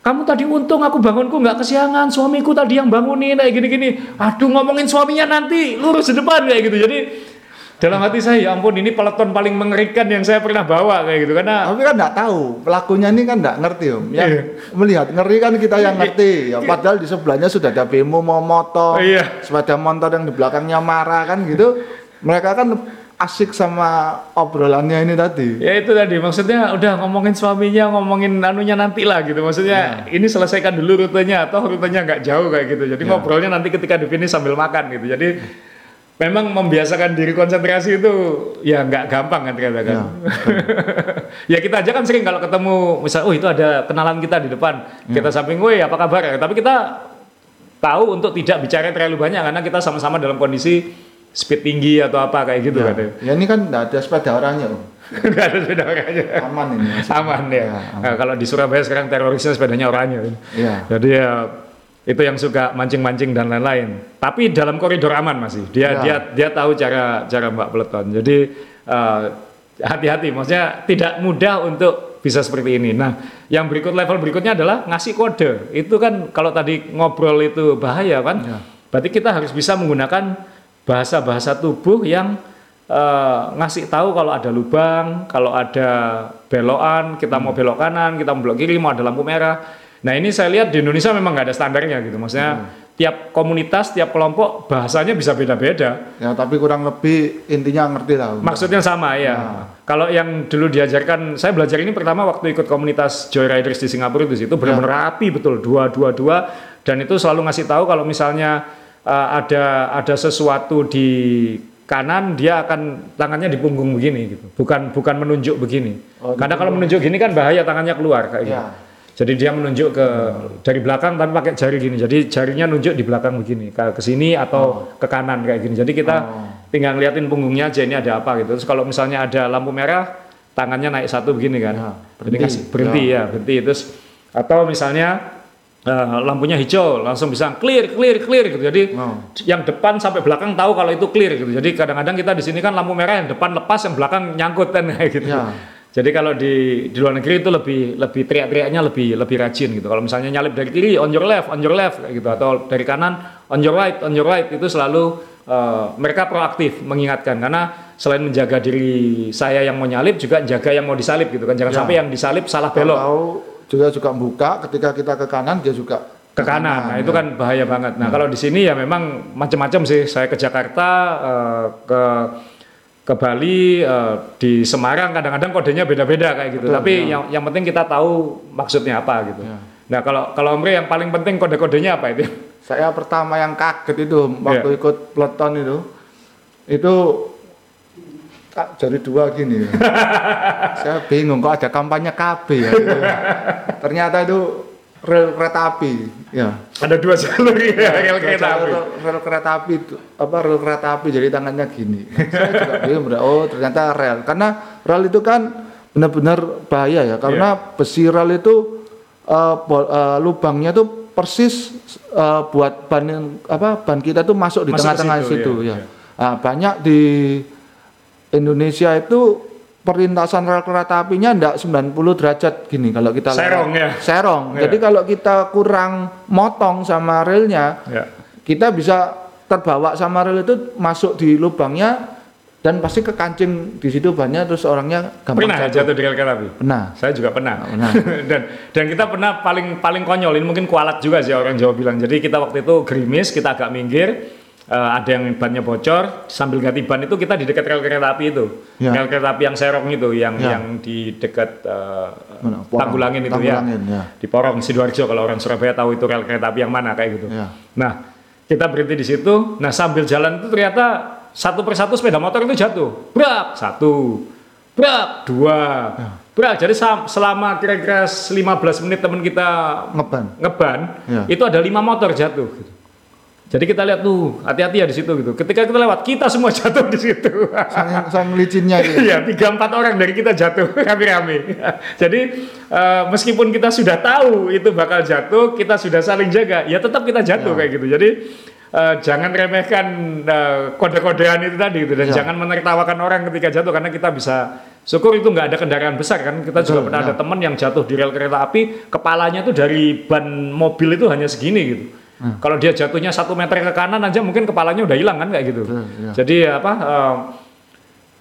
kamu tadi untung aku bangunku nggak kesiangan, suamiku tadi yang bangunin kayak gini-gini. Aduh ngomongin suaminya nanti lurus di depan kayak gitu. Jadi dalam hati saya, ya ampun ini peleton paling mengerikan yang saya pernah bawa kayak gitu karena tapi kan nggak tahu pelakunya ini kan nggak ngerti om yang Iya. melihat ngeri kan kita yang ngerti ya padahal di sebelahnya sudah ada bemo mau motor Iya. sepeda motor yang di belakangnya marah kan gitu mereka kan asik sama obrolannya ini tadi Ya itu tadi maksudnya udah ngomongin suaminya, ngomongin anunya nanti lah gitu. Maksudnya ini selesaikan dulu rutenya atau rutenya nggak jauh kayak gitu. Jadi ngobrolnya nanti ketika di finish sambil makan gitu. Jadi memang membiasakan diri konsentrasi itu ya nggak gampang kan katakan. Ya, kita aja kan sering kalau ketemu misal oh itu ada kenalan kita di depan. Kita samping, "Woi, apa kabar?" Tapi kita tahu untuk tidak bicara terlalu banyak karena kita sama-sama dalam kondisi speed tinggi atau apa kayak gitu ya. kan. ya ini kan nggak ada sepeda orangnya om Nggak ada sepeda orangnya. aman ini. Aman ya. Ya, Nah, kalau di Surabaya sekarang terorisnya sepedanya orangnya. ya Jadi ya itu yang suka mancing-mancing dan lain-lain. Tapi dalam koridor aman masih. Dia Ya. dia dia tahu cara cara Mbak Peleton. Jadi eh, hati-hati. Maksudnya tidak mudah untuk bisa seperti ini. Nah, yang berikut level berikutnya adalah ngasih kode. Itu kan kalau tadi ngobrol itu bahaya kan. Ya. Berarti kita harus bisa menggunakan bahasa-bahasa tubuh yang eh, ngasih tahu kalau ada lubang, kalau ada belokan, kita mau belok kanan, kita mau belok kiri, mau ada lampu merah. Nah ini saya lihat di Indonesia memang nggak ada standarnya gitu. Maksudnya tiap komunitas, tiap kelompok bahasanya bisa beda-beda. ya tapi kurang lebih intinya ngerti lah. Maksudnya sama ya. Kalau yang dulu diajarkan, saya belajar ini pertama waktu ikut komunitas Joyriders di Singapura itu situ benar-benar rapi betul dua dua dua dan itu selalu ngasih tahu kalau misalnya uh, ada ada sesuatu di kanan dia akan tangannya di punggung begini gitu. Bukan bukan menunjuk begini. Oh, Karena kalau menunjuk gini kan bahaya tangannya keluar kayak gitu. Ya. Jadi dia menunjuk ke dari belakang tapi pakai jari gini. Jadi jarinya nunjuk di belakang begini, ke ke sini atau ke kanan kayak gini. Jadi kita tinggal ngeliatin punggungnya aja ini ada apa gitu. Terus kalau misalnya ada lampu merah, tangannya naik satu begini kan. Ya, Jadi berhenti. ngasih berhenti ya, berhenti. Terus atau misalnya eh, lampunya hijau langsung bisa clear clear clear gitu. Jadi Oh. yang depan sampai belakang tahu kalau itu clear gitu. Jadi kadang-kadang kita di sini kan lampu merah yang depan lepas, yang belakang nyangkut kan kayak gitu. Ya. Jadi kalau di di luar negeri itu lebih lebih teriak-teriaknya lebih lebih rajin gitu. Kalau misalnya nyalip dari kiri on your left, on your left kayak gitu atau dari kanan on your right, on your right itu selalu eh, mereka proaktif mengingatkan karena selain menjaga diri saya yang mau nyalip juga jaga yang mau disalip gitu kan. Jangan Ya. sampai yang disalip salah belok Juga juga buka ketika kita ke kanan dia juga ke kanan. Nah, itu kan bahaya banget. Nah, kalau di sini ya memang macam-macam sih. Saya ke Jakarta, eh, ke ke Bali, eh, di Semarang kadang-kadang kodenya beda-beda kayak gitu. Betul, Tapi ya. yang yang penting kita tahu maksudnya apa gitu. Ya. Nah, kalau kalau Omri yang paling penting kode-kodenya apa itu? Saya pertama yang kaget itu waktu Iya. ikut peleton itu, itu tak jadi dua gini. saya bingung kok ada kampanye KB ya. Ternyata itu rel kereta api, ya. Ada dua jalur ya, rel kereta api. Rel, rel kereta api itu apa rel kereta api jadi tangannya gini. saya juga bingung oh ternyata rel. Karena rel itu kan benar-benar bahaya ya karena Iya. besi rel itu bo- eh, lubangnya tuh persis eh, buat ban yang- apa ban kita tuh masuk di tengah-tengah situ, situ, iya, ya. iya. Nah, banyak di Indonesia itu perlintasan rel kereta apinya enggak 90 derajat gini kalau kita lewat. Serong ya? Serong. Iya. Jadi kalau kita kurang motong sama relnya, Ya. kita bisa terbawa sama rel itu masuk di lubangnya dan pasti ke kancing di situ banyak terus orangnya gampang Pernah ya jatuh di rel kereta api? Pernah. Saya juga pernah. Pernah. dan dan kita pernah paling paling konyol ini mungkin kualat juga sih orang Jawa bilang. Jadi kita waktu itu gerimis, kita agak minggir, eh, ada yang bannya bocor, sambil ganti ban itu kita di dekat rel kereta api itu. Ya. Rel kereta api yang serong itu, yang Ya. yang di dekat Mana? Porong. Tanggulangin itu Tanggulangin, ya. ya. Di Porong Sidoarjo kalau orang Surabaya tahu itu rel kereta api yang mana kayak gitu. Ya. Nah, kita berhenti di situ. Nah, sambil jalan itu ternyata satu persatu sepeda motor itu jatuh. Brak, satu. Brak, dua. Brak. Jadi selama kira-kira 15 menit teman kita Ngeban. ngeban, Ya. itu ada lima motor jatuh. gitu. Jadi kita lihat tuh, hati-hati ya di situ gitu. Ketika kita lewat, kita semua jatuh di situ. Sang, sang licinnya itu. Iya, tiga empat orang dari kita jatuh rame-rame. Jadi eh, meskipun kita sudah tahu itu bakal jatuh, kita sudah saling jaga, ya tetap kita jatuh Ya. kayak gitu. Jadi eh, jangan remehkan eh, kode-kodean itu tadi gitu dan Ya. jangan menertawakan orang ketika jatuh karena kita bisa syukur itu nggak ada kendaraan besar kan. Kita juga Betul, pernah ya. ada teman yang jatuh di rel kereta api, kepalanya tuh dari ban mobil itu hanya segini gitu. Hmm. Kalau dia jatuhnya satu meter ke kanan aja mungkin kepalanya udah hilang kan kayak gitu. Betul, ya. Jadi apa? eh,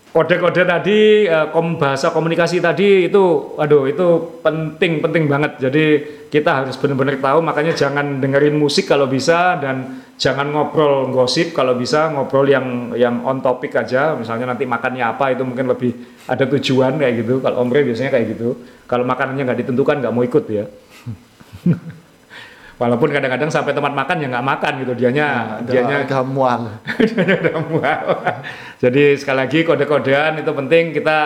kode-kode tadi eh, kom bahasa komunikasi tadi itu aduh itu penting penting banget jadi kita harus benar-benar tahu makanya jangan dengerin musik kalau bisa dan jangan ngobrol gosip kalau bisa ngobrol yang yang on topic aja misalnya nanti makannya apa itu mungkin lebih ada tujuan kayak gitu kalau omre biasanya kayak gitu kalau makanannya nggak ditentukan nggak mau ikut ya walaupun kadang-kadang sampai tempat makan ya nggak makan gitu dianya dianya Ada mual. Udah mual. Jadi sekali lagi kode-kodean itu penting kita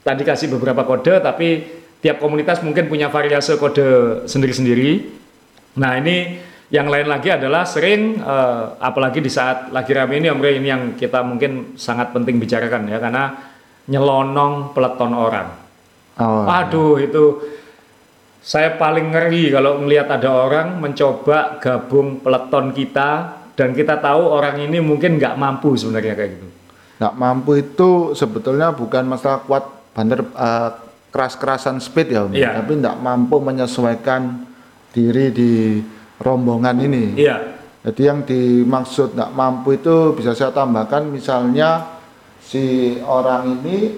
tadi kasih beberapa kode tapi tiap komunitas mungkin punya variasi kode sendiri-sendiri. Nah ini yang lain lagi adalah sering eh, apalagi di saat lagi rame ini Om Rey, ini yang kita mungkin sangat penting bicarakan ya karena nyelonong peleton orang. Oh, Aduh itu saya paling ngeri kalau melihat ada orang mencoba gabung peleton kita dan kita tahu orang ini mungkin nggak mampu sebenarnya kayak gitu. nggak mampu itu sebetulnya bukan masalah kuat bandar eh, keras-kerasan speed ya, Om. Iya. tapi nggak mampu menyesuaikan diri di rombongan ini. Iya, Jadi yang dimaksud nggak mampu itu bisa saya tambahkan misalnya si orang ini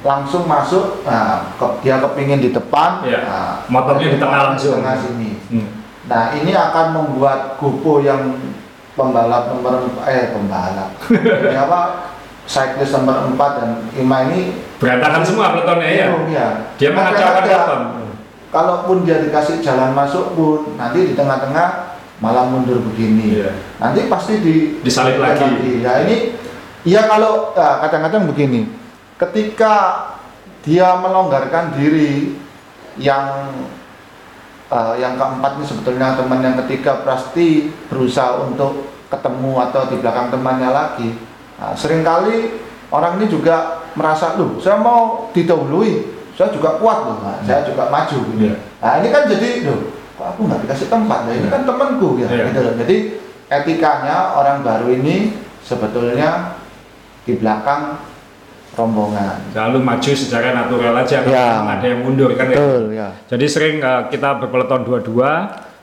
langsung masuk, nah, ke- dia kepingin di depan, Iya. nah, Motornya di tengah langsung. tengah sini. Hmm. Nah ini akan membuat Gupo yang pembalap nomor eh pembalap, ini apa cyclist nomor 4 dan Ima ini berantakan semua peletonnya ya. ya. Dia mengacaukan peleton. Kalaupun dia dikasih jalan masuk pun nanti di tengah-tengah malah mundur begini. Iya. Nanti pasti di Disalip lagi. Ya ini ya kalau ya, kadang-kadang begini. Ketika dia melonggarkan diri yang eh, yang keempat ini sebetulnya teman yang ketiga pasti berusaha untuk ketemu atau di belakang temannya lagi. Nah, sering kali orang ini juga merasa loh saya mau didahului saya juga kuat loh nah, saya juga maju gitu. Iya. Nah ini kan jadi loh kok aku nggak dikasih tempat nah, ini Iya. kan temanku ya gitu loh. Jadi etikanya orang baru ini sebetulnya di belakang rombongan. Selalu maju secara natural aja, Ya. kalau ada yang mundur kan. ya. Betul ya. Jadi sering uh, kita berpeleton dua-dua,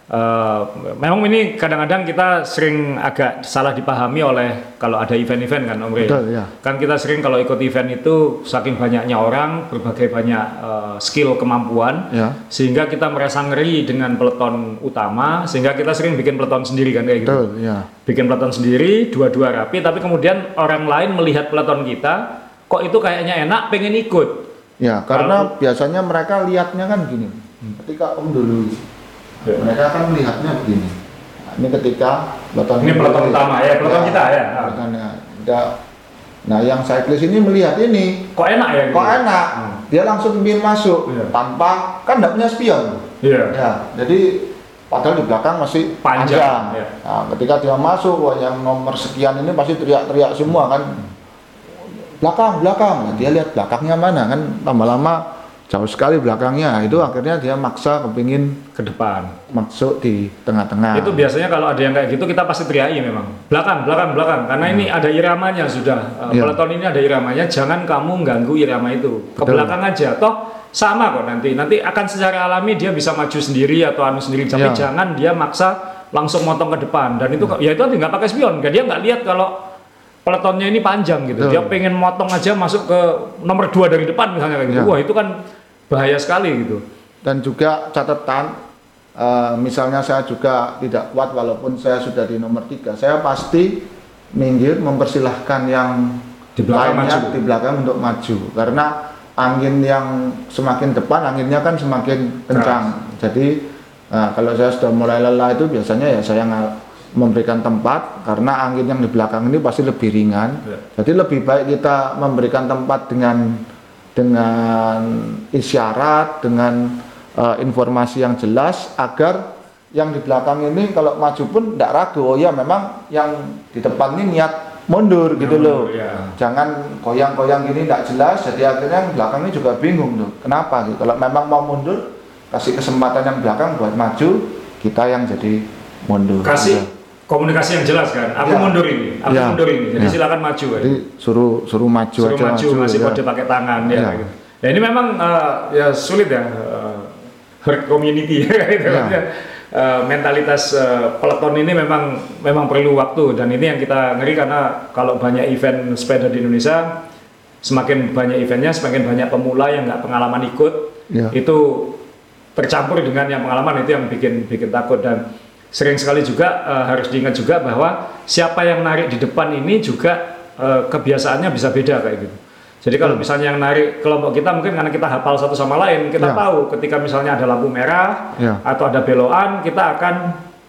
Eh, memang ini kadang-kadang kita sering agak salah dipahami oleh kalau ada event-event kan Om Rey. Betul, ya. Kan kita sering kalau ikut event itu saking banyaknya orang, berbagai banyak eh, skill kemampuan, Ya. sehingga kita merasa ngeri dengan peleton utama, sehingga kita sering bikin peleton sendiri kan kayak gitu. Betul, ya. Bikin peleton sendiri, dua-dua rapi, tapi kemudian orang lain melihat peleton kita, kok itu kayaknya enak, pengen ikut. Ya, karena biasanya mereka lihatnya kan gini. Ketika Om dulu, Ya. mereka kan melihatnya begini. Nah, ini ketika peleton Ini peleton utama ya, peleton kita ya. peletonnya. Ada- Nah, yang cyclist ini melihat ini, Kok enak ya? gitu? kok enak, Hmm. dia langsung ingin masuk Iya. tanpa kan tidak punya spion. Iya. Ya, jadi padahal di belakang masih Panjang, panjang. ya. Nah, ketika dia masuk, wah yang nomor sekian ini pasti teriak-teriak semua kan. Belakang, belakang. Nah, dia lihat belakangnya mana kan lama-lama jauh sekali belakangnya. Itu akhirnya dia maksa kepingin Ke depan. masuk di tengah-tengah. Itu biasanya kalau ada yang kayak gitu kita pasti teriaki memang. Belakang, belakang, belakang. Karena ini ada iramanya sudah. Uh, Iya. Peleton ini ada iramanya. Jangan kamu ganggu irama itu. Ke Betul. belakang aja. Toh sama kok nanti. Nanti akan secara alami dia bisa maju sendiri atau anu sendiri. Tapi Iya. jangan dia maksa langsung motong ke depan. Dan itu ya itu nggak pakai spion. Dia nggak lihat kalau peletonnya ini panjang gitu. Betul. Dia pengen motong aja masuk ke nomor dua dari depan misalnya kayak gitu. Iya. Wah itu kan bahaya sekali gitu. dan juga catatan eh, misalnya saya juga tidak kuat walaupun saya sudah di nomor tiga saya pasti minggir mempersilahkan yang Di belakang lainnya maju. di belakang untuk maju karena angin yang semakin depan anginnya kan semakin kencang jadi nah, kalau saya sudah mulai lelah itu biasanya ya saya memberikan tempat karena angin yang di belakang ini pasti lebih ringan Ya. jadi lebih baik kita memberikan tempat dengan dengan isyarat, dengan eh, informasi yang jelas agar yang di belakang ini kalau maju pun tidak ragu. Oh ya memang yang di depan ini niat mundur gitu loh. ya. Jangan goyang-goyang gini tidak jelas. Jadi akhirnya yang belakang ini juga bingung tuh. Kenapa? Gitu. Kalau memang mau mundur, kasih kesempatan yang belakang buat maju, kita yang jadi mundur. kasih Gitu. Komunikasi yang jelas kan aku Ya. mundur ini aku Ya. mundur ini jadi Ya. silakan maju kan Jadi suruh suruh maju suruh aja maju ngasih ya. kode pakai tangan ya, Ya. gitu. ya ini memang eh, ya sulit ya eh, herd community gitu Ya. Eh, mentalitas eh, peleton ini memang memang perlu waktu dan ini yang kita ngeri karena kalau banyak event sepeda di Indonesia semakin banyak eventnya semakin banyak pemula yang nggak pengalaman ikut Ya. itu tercampur dengan yang pengalaman itu yang bikin bikin takut dan sering sekali juga eh, harus diingat juga bahwa siapa yang narik di depan ini juga eh, kebiasaannya bisa beda kayak gitu. Jadi kalau misalnya yang narik kelompok kita mungkin karena kita hafal satu sama lain, kita Ya. tahu ketika misalnya ada lampu merah Ya. atau ada belokan, kita akan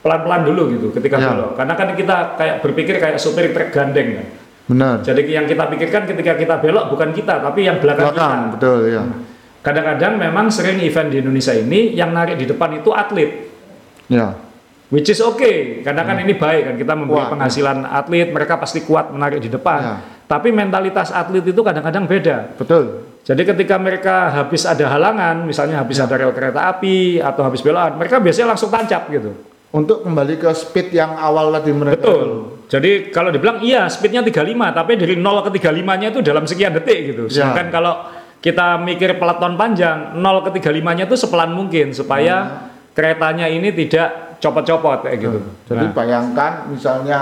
pelan-pelan dulu gitu ketika Ya. belok. Karena kan kita kayak berpikir kayak supir truk gandeng kan. Benar. Jadi yang kita pikirkan ketika kita belok bukan kita, tapi yang belakang, Belakang, kita. betul ya. Kadang-kadang memang sering event di Indonesia ini yang narik di depan itu atlet. Ya. Which is okay, karena kan ini baik kan kita memberi Kuat, penghasilan atlet, mereka pasti kuat menarik di depan. Ya. Tapi mentalitas atlet itu kadang-kadang beda. Betul. Jadi ketika mereka habis ada halangan, misalnya habis ada rel kereta api atau habis belokan, mereka biasanya langsung tancap gitu. Untuk kembali ke speed yang awal tadi mereka. Betul. Jadi kalau dibilang iya speednya 35, tapi dari 0 ke 35-nya itu dalam sekian detik gitu. Ya. Sedangkan kalau kita mikir peleton panjang, 0 ke 35-nya itu sepelan mungkin supaya keretanya ini tidak copot-copot kayak gitu. Jadi Nah. bayangkan misalnya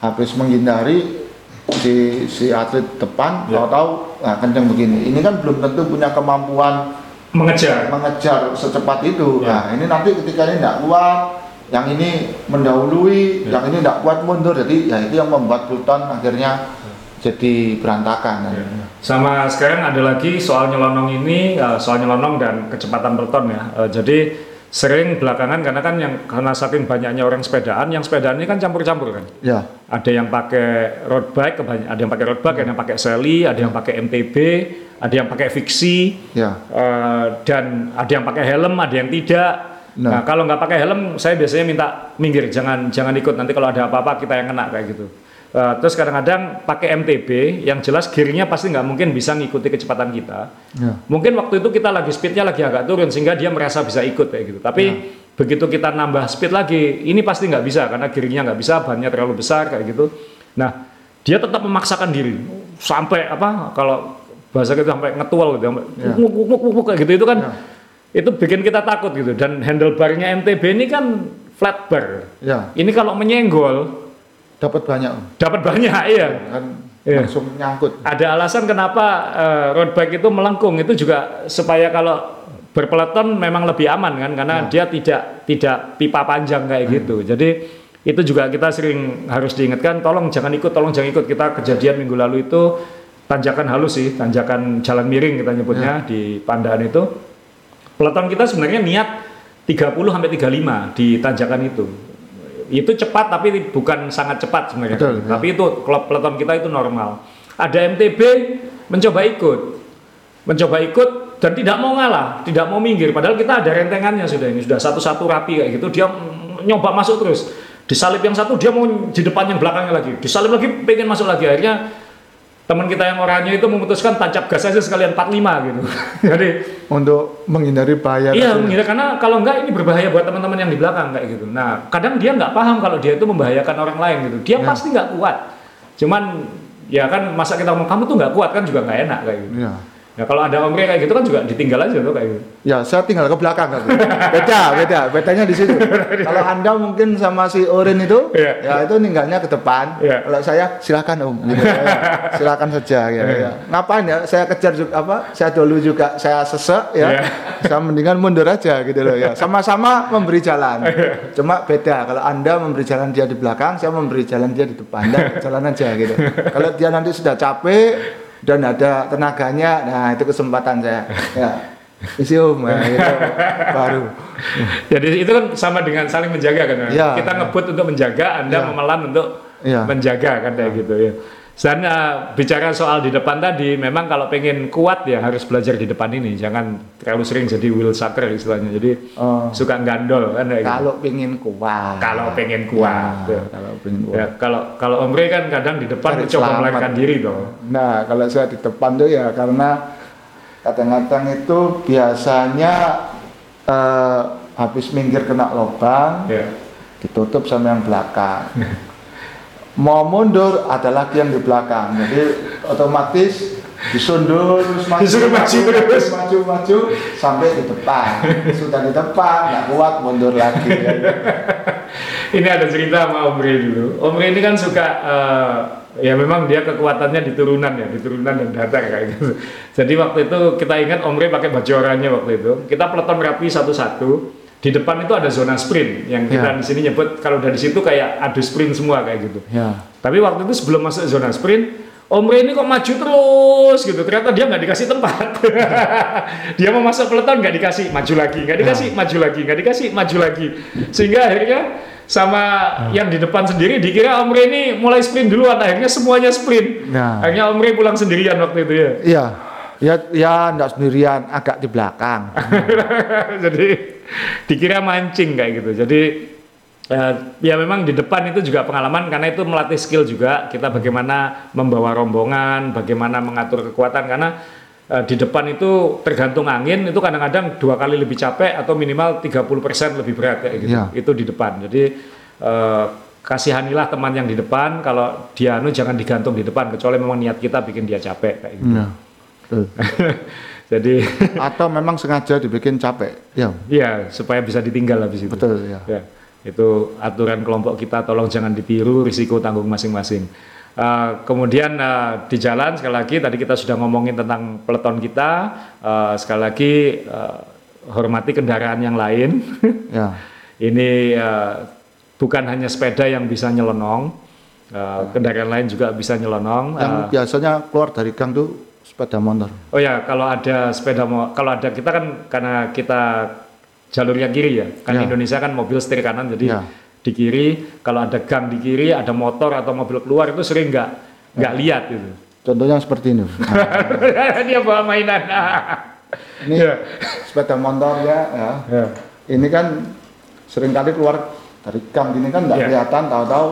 habis menghindari si si atlet depan Ya. tahu-tahu nah kenceng begini. Ini kan belum tentu punya kemampuan mengejar. mengejar secepat itu. Ya. Nah, ini nanti ketika ini tidak kuat, yang ini mendahului, Ya. yang ini tidak kuat mundur. Jadi ya itu yang membuat Pluton akhirnya jadi berantakan. Ya. Sama sekarang ada lagi soal nyelonong ini, eh, soal nyelonong dan kecepatan peleton ya. Eh, Jadi sering belakangan karena kan yang karena saking banyaknya orang sepedaan, yang sepedaan ini kan campur-campur kan. Ya, Ada yang pakai road bike, ada yang pakai road bike, ada yang pakai Sally, ada yang pakai MTB, ada yang pakai fiksi, ya. eh, dan ada yang pakai helm, ada yang tidak. Nah, Nah. kalau nggak pakai helm, saya biasanya minta minggir, jangan jangan ikut. Nanti kalau ada apa-apa kita yang kena kayak gitu. Eh, terus kadang-kadang pakai MTB, yang jelas gearnya pasti nggak mungkin bisa ngikuti kecepatan kita. Ya. Mungkin waktu itu kita lagi speednya lagi agak turun sehingga dia merasa bisa ikut kayak gitu. Tapi begitu kita nambah speed lagi, ini pasti nggak bisa karena gearnya nggak bisa, bannya terlalu besar kayak gitu. Nah, dia tetap memaksakan diri sampai apa? Kalau bahasa kita sampai ngetual gitu, sampai wuk, wuk, wuk, wuk, kayak gitu itu kan Ya. itu bikin kita takut gitu. Dan handlebarnya MTB ini kan flat bar. Ya, Ini kalau menyenggol dapat banyak. Dapat banyak iya. Kan Iya. langsung nyangkut. Ada alasan kenapa eh, road bike itu melengkung itu juga supaya kalau berpeleton memang lebih aman kan karena dia tidak tidak pipa panjang kayak gitu. Jadi itu juga kita sering harus diingatkan tolong jangan ikut tolong jangan ikut kita kejadian minggu lalu itu tanjakan halus sih tanjakan jalan miring kita nyebutnya di Pandaan itu peleton kita sebenarnya niat 30 sampai 35 di tanjakan itu itu cepat tapi bukan sangat cepat sebenarnya. Betul, ya. tapi itu klub peleton kita itu normal. Ada MTB mencoba ikut. Mencoba ikut dan tidak mau ngalah tidak mau minggir. Padahal kita ada rentengannya sudah ini sudah satu-satu rapi kayak gitu. Dia nyoba masuk terus. Disalip yang satu dia mau di depan yang belakangnya lagi. Disalip lagi pengen masuk lagi. Akhirnya teman kita yang orangnya itu memutuskan tancap gas aja sekalian 45 gitu jadi Untuk menghindari bahaya. Iya, mengira karena kalau enggak ini berbahaya buat teman-teman yang di belakang kayak gitu. Nah, kadang dia nggak paham kalau dia itu membahayakan orang lain gitu. Dia Ya. pasti nggak kuat. Cuman ya kan masa kita ngomong kamu tuh nggak kuat kan juga nggak enak kayak gitu. Iya. Ya kalau ada omre kayak gitu kan juga ditinggal aja tuh kayak gitu. Ya, saya tinggal ke belakang kan. Beda, beda. Bedanya di situ. Kalau Anda mungkin sama si Orin itu, Iya. ya itu ninggalnya ke depan. Iya. Kalau saya silakan Om. Gitu, ya. Silakan saja ya, ya. Ngapain ya? Saya kejar juga apa? Saya dulu juga saya sesek ya. Iya. Saya mendingan mundur aja gitu loh ya. Sama-sama memberi jalan. Iya. Cuma beda kalau Anda memberi jalan dia di belakang, saya memberi jalan dia di depan. Anda jalan aja gitu. Kalau dia nanti sudah capek dan ada tenaganya, nah itu kesempatan saya. Ya. Isi om, nah, gitu. baru. Jadi itu kan sama dengan saling menjaga kan. Iya, kita ngebut untuk menjaga, Anda Iya. memelan untuk Iya. menjaga kan kayak gitu ya. Dan uh, bicara soal di depan tadi, memang kalau pengen kuat ya harus belajar di depan ini, jangan terlalu sering jadi wheel sucker istilahnya. Jadi Oh. suka gandol kan gitu. Kalau pengen kuat. Kalau pengen kuat. Ya, kalau pengen kuat. Ya, kalau kalau Omre kan kadang di depan Cari selamat. melarikan diri toh. Nah, kalau saya di depan tuh ya karena kadang-kadang itu biasanya eh, habis minggir kena lubang, Ya. ditutup sama yang belakang. Mau mundur ada lagi yang di belakang, jadi otomatis disundur terus maju, Disuruh maju terus. maju maju sampai di depan. Sudah di depan nggak kuat mundur lagi. ya. Ini ada cerita sama Omre dulu. Omre ini kan suka eh, ya memang dia kekuatannya di turunan ya, di turunan dan datar kayak gitu. Jadi waktu itu kita ingat Omre pakai baju oranye waktu itu. Kita peleton rapi satu-satu. Di depan itu ada zona sprint yang kita Ya. di sini nyebut kalau udah di situ kayak adu sprint semua kayak gitu. Ya. Tapi waktu itu sebelum masuk zona sprint, Omre ini kok maju terus gitu. Ternyata dia nggak dikasih tempat. dia mau masuk peloton nggak dikasih, maju lagi, nggak dikasih, maju lagi, nggak dikasih, maju lagi. Sehingga akhirnya sama yang di depan sendiri dikira Omre ini mulai sprint duluan. Akhirnya semuanya sprint. Nah. Akhirnya Omre pulang sendirian waktu itu ya. Iya. Ya, ya enggak sendirian, agak di belakang. Jadi dikira mancing kayak gitu. Jadi eh, ya memang di depan itu juga pengalaman karena itu melatih skill juga kita bagaimana membawa rombongan, bagaimana mengatur kekuatan karena eh, di depan itu tergantung angin itu kadang-kadang dua kali lebih capek atau minimal 30% lebih berat kayak gitu. Iya. Itu di depan. Jadi eh, kasihanilah teman yang di depan kalau dia anu jangan digantung di depan kecuali memang niat kita bikin dia capek kayak gitu. Iya. Jadi Atau memang sengaja dibikin capek. Ya, Iya, supaya bisa ditinggal habis itu. betul ya. Ya, itu aturan kelompok kita, tolong jangan ditiru, risiko tanggung masing-masing. Eh, kemudian eh, di jalan sekali lagi tadi kita sudah ngomongin tentang peleton kita, eh, sekali lagi eh, hormati kendaraan yang lain. Ya. Ini eh, bukan hanya sepeda yang bisa nyelonong, eh, kendaraan lain juga bisa nyelonong. Yang Eh, biasanya keluar dari gang tuh sepeda motor. Oh ya, kalau ada sepeda mo kalau ada kita kan karena kita jalurnya kiri ya. Kan Ya. Indonesia kan mobil setir kanan jadi Ya. di kiri kalau ada gang di kiri ada motor atau mobil keluar itu sering nggak nggak lihat gitu. Contohnya seperti ini. Dia bawa mainan. ini Ya. sepeda motor ya, ya. Ya. Ini kan sering kali keluar dari gang gini kan nggak Ya. kelihatan, tahu-tahu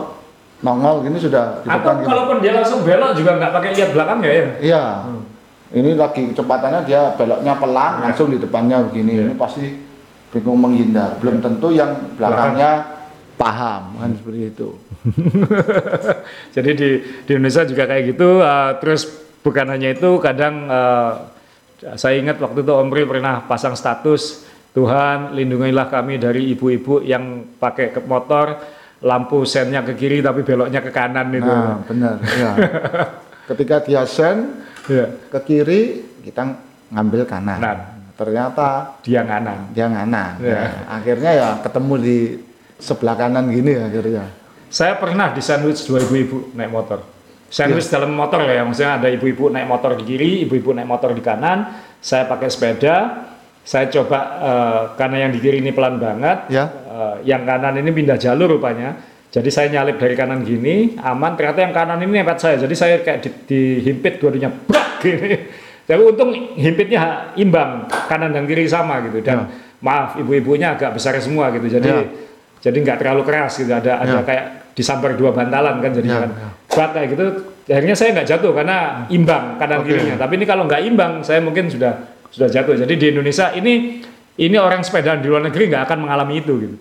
nongol gini sudah di Atau depan kalaupun dia langsung belok juga nggak pakai lihat belakang ya ya. Iya. Ini lagi kecepatannya dia beloknya pelan, Ya. langsung di depannya begini. Ya. Ini pasti bingung menghindar. Belum tentu yang belakangnya paham kan seperti itu. Jadi di, di Indonesia juga kayak gitu. eh, terus bukan hanya itu, kadang eh, saya ingat waktu itu Omri pernah pasang status Tuhan lindungilah kami dari ibu-ibu yang pakai ke motor lampu sennya ke kiri tapi beloknya ke kanan itu. Nah, benar. Ya. Ketika dia sen Ya. ke kiri, kita ngambil kanan. Kanan. Ternyata Dia nganan. dia nganan. Ya. Nah, akhirnya ya ketemu di sebelah kanan gini akhirnya. Saya pernah di sandwich dua ibu-ibu naik motor. Sandwich dalam motor ya, maksudnya ada ibu-ibu naik motor di kiri, ibu-ibu naik motor di kanan. Saya pakai sepeda, saya coba eh, karena yang di kiri ini pelan banget, Ya. eh, yang kanan ini pindah jalur rupanya. Jadi saya nyalip dari kanan gini, aman. Ternyata yang kanan ini nempet saya, jadi saya kayak di, dihimpit dua-duanya, brak gini. Tapi untung himpitnya imbang, kanan dan kiri sama gitu. Dan maaf, ibu-ibunya agak besar semua gitu. Jadi Ya. jadi nggak terlalu keras gitu. Ada ada Ya. kayak disambar dua bantalan kan jadinya Ya, kan. ya. Kayak gitu. Akhirnya saya nggak jatuh karena imbang kanan Oke. kirinya. Tapi ini kalau nggak imbang, saya mungkin sudah sudah jatuh. Jadi di Indonesia ini ini orang sepeda di luar negeri nggak akan mengalami itu gitu.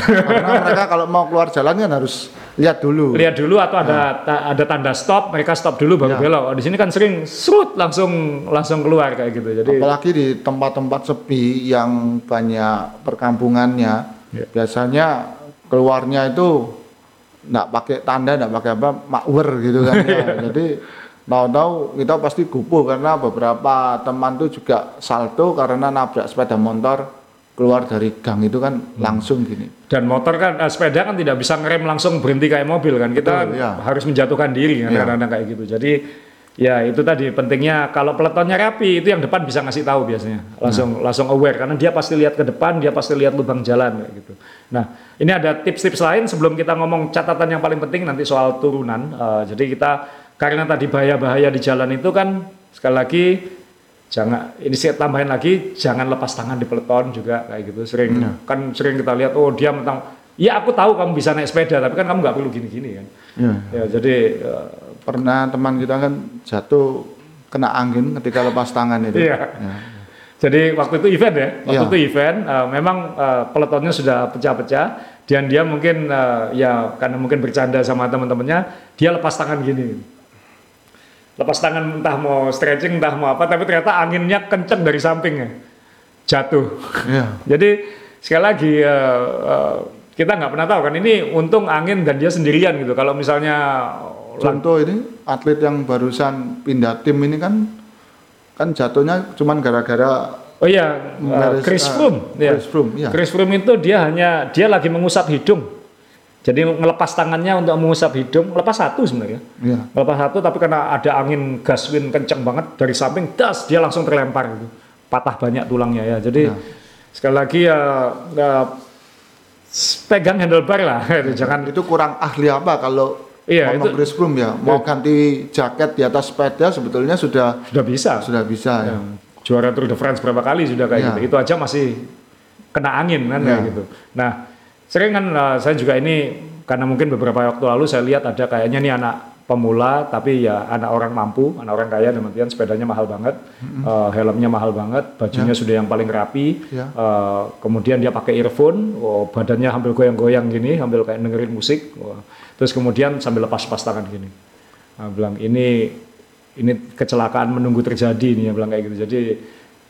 Karena mereka kalau mau keluar jalan kan harus lihat dulu. lihat dulu atau ada ta- ada tanda stop mereka stop dulu baru Ya. belok Oh, di sini kan sering serut langsung langsung keluar kayak gitu jadi Apalagi di tempat-tempat sepi yang banyak perkampungannya, Ya. biasanya keluarnya itu nggak pakai tanda, nggak pakai apa, makwer gitu kan ya. Jadi tahu-tahu kita pasti gupuh karena beberapa teman tuh juga salto karena nabrak sepeda motor keluar dari gang itu kan Hmm. langsung gini. dan motor kan eh, sepeda kan tidak bisa ngerem langsung berhenti kayak mobil kan kita Betul, ya. harus menjatuhkan diri kan Ya. kadang-kadang kayak gitu jadi ya itu tadi pentingnya kalau peletonnya rapi itu yang depan bisa ngasih tahu biasanya langsung langsung aware karena dia pasti lihat ke depan dia pasti lihat lubang jalan kayak gitu nah ini ada tips-tips lain sebelum kita ngomong catatan yang paling penting nanti soal turunan Eh, jadi kita karena tadi bahaya-bahaya di jalan itu kan sekali lagi jangan ini saya tambahin lagi jangan lepas tangan di peleton juga kayak gitu sering kan sering kita lihat oh dia mentang ya aku tahu kamu bisa naik sepeda tapi kan kamu nggak perlu gini-gini kan Ya. ya jadi eh, Pernah teman kita kan jatuh kena angin ketika lepas tangan itu. Iya. Ya. Jadi waktu itu event ya, waktu Iya. itu event eh, memang eh, peletonnya sudah pecah-pecah dan dia mungkin eh, ya karena mungkin bercanda sama teman-temannya, dia lepas tangan gini. Lepas tangan entah mau stretching entah mau apa tapi ternyata anginnya kenceng dari sampingnya. Jatuh. Iya. Jadi sekali lagi eh, eh, kita nggak pernah tahu kan ini untung angin dan dia sendirian gitu. Kalau misalnya Contoh ini atlet yang barusan pindah tim ini kan kan jatuhnya cuman gara-gara Oh iya, uh, Chris Froome. ya. Chris Froome, iya. Chris Froome itu dia hanya dia lagi mengusap hidung. Jadi ngelepas tangannya untuk mengusap hidung, lepas satu sebenarnya. Iya. Lepas satu tapi karena ada angin gas wind kenceng banget dari samping, das dia langsung terlempar gitu. Patah banyak tulangnya ya. Jadi Iya. sekali lagi ya, ya, pegang handlebar lah, gitu. jangan itu kurang ahli apa kalau Iya, ngomong itu- Froome ya mau ganti jaket di atas sepeda sebetulnya sudah sudah bisa. sudah bisa ya. Ya, juara Tour de France berapa kali sudah kayak Ya. gitu. Itu aja masih kena angin kan Ya. kayak gitu. Nah, sering kan uh, saya juga ini karena mungkin beberapa waktu lalu saya lihat ada kayaknya nih anak pemula tapi ya anak orang mampu, anak orang kaya dan kemudian sepedanya mahal banget, uh, helmnya mahal banget, bajunya sudah yang paling rapi, Ya. uh, kemudian dia pakai earphone, oh, badannya sambil goyang-goyang gini, sambil kayak dengerin musik, wah. terus kemudian sambil lepas-lepas tangan gini. Nah, bilang ini ini kecelakaan menunggu terjadi nih ya bilang kayak gitu. Jadi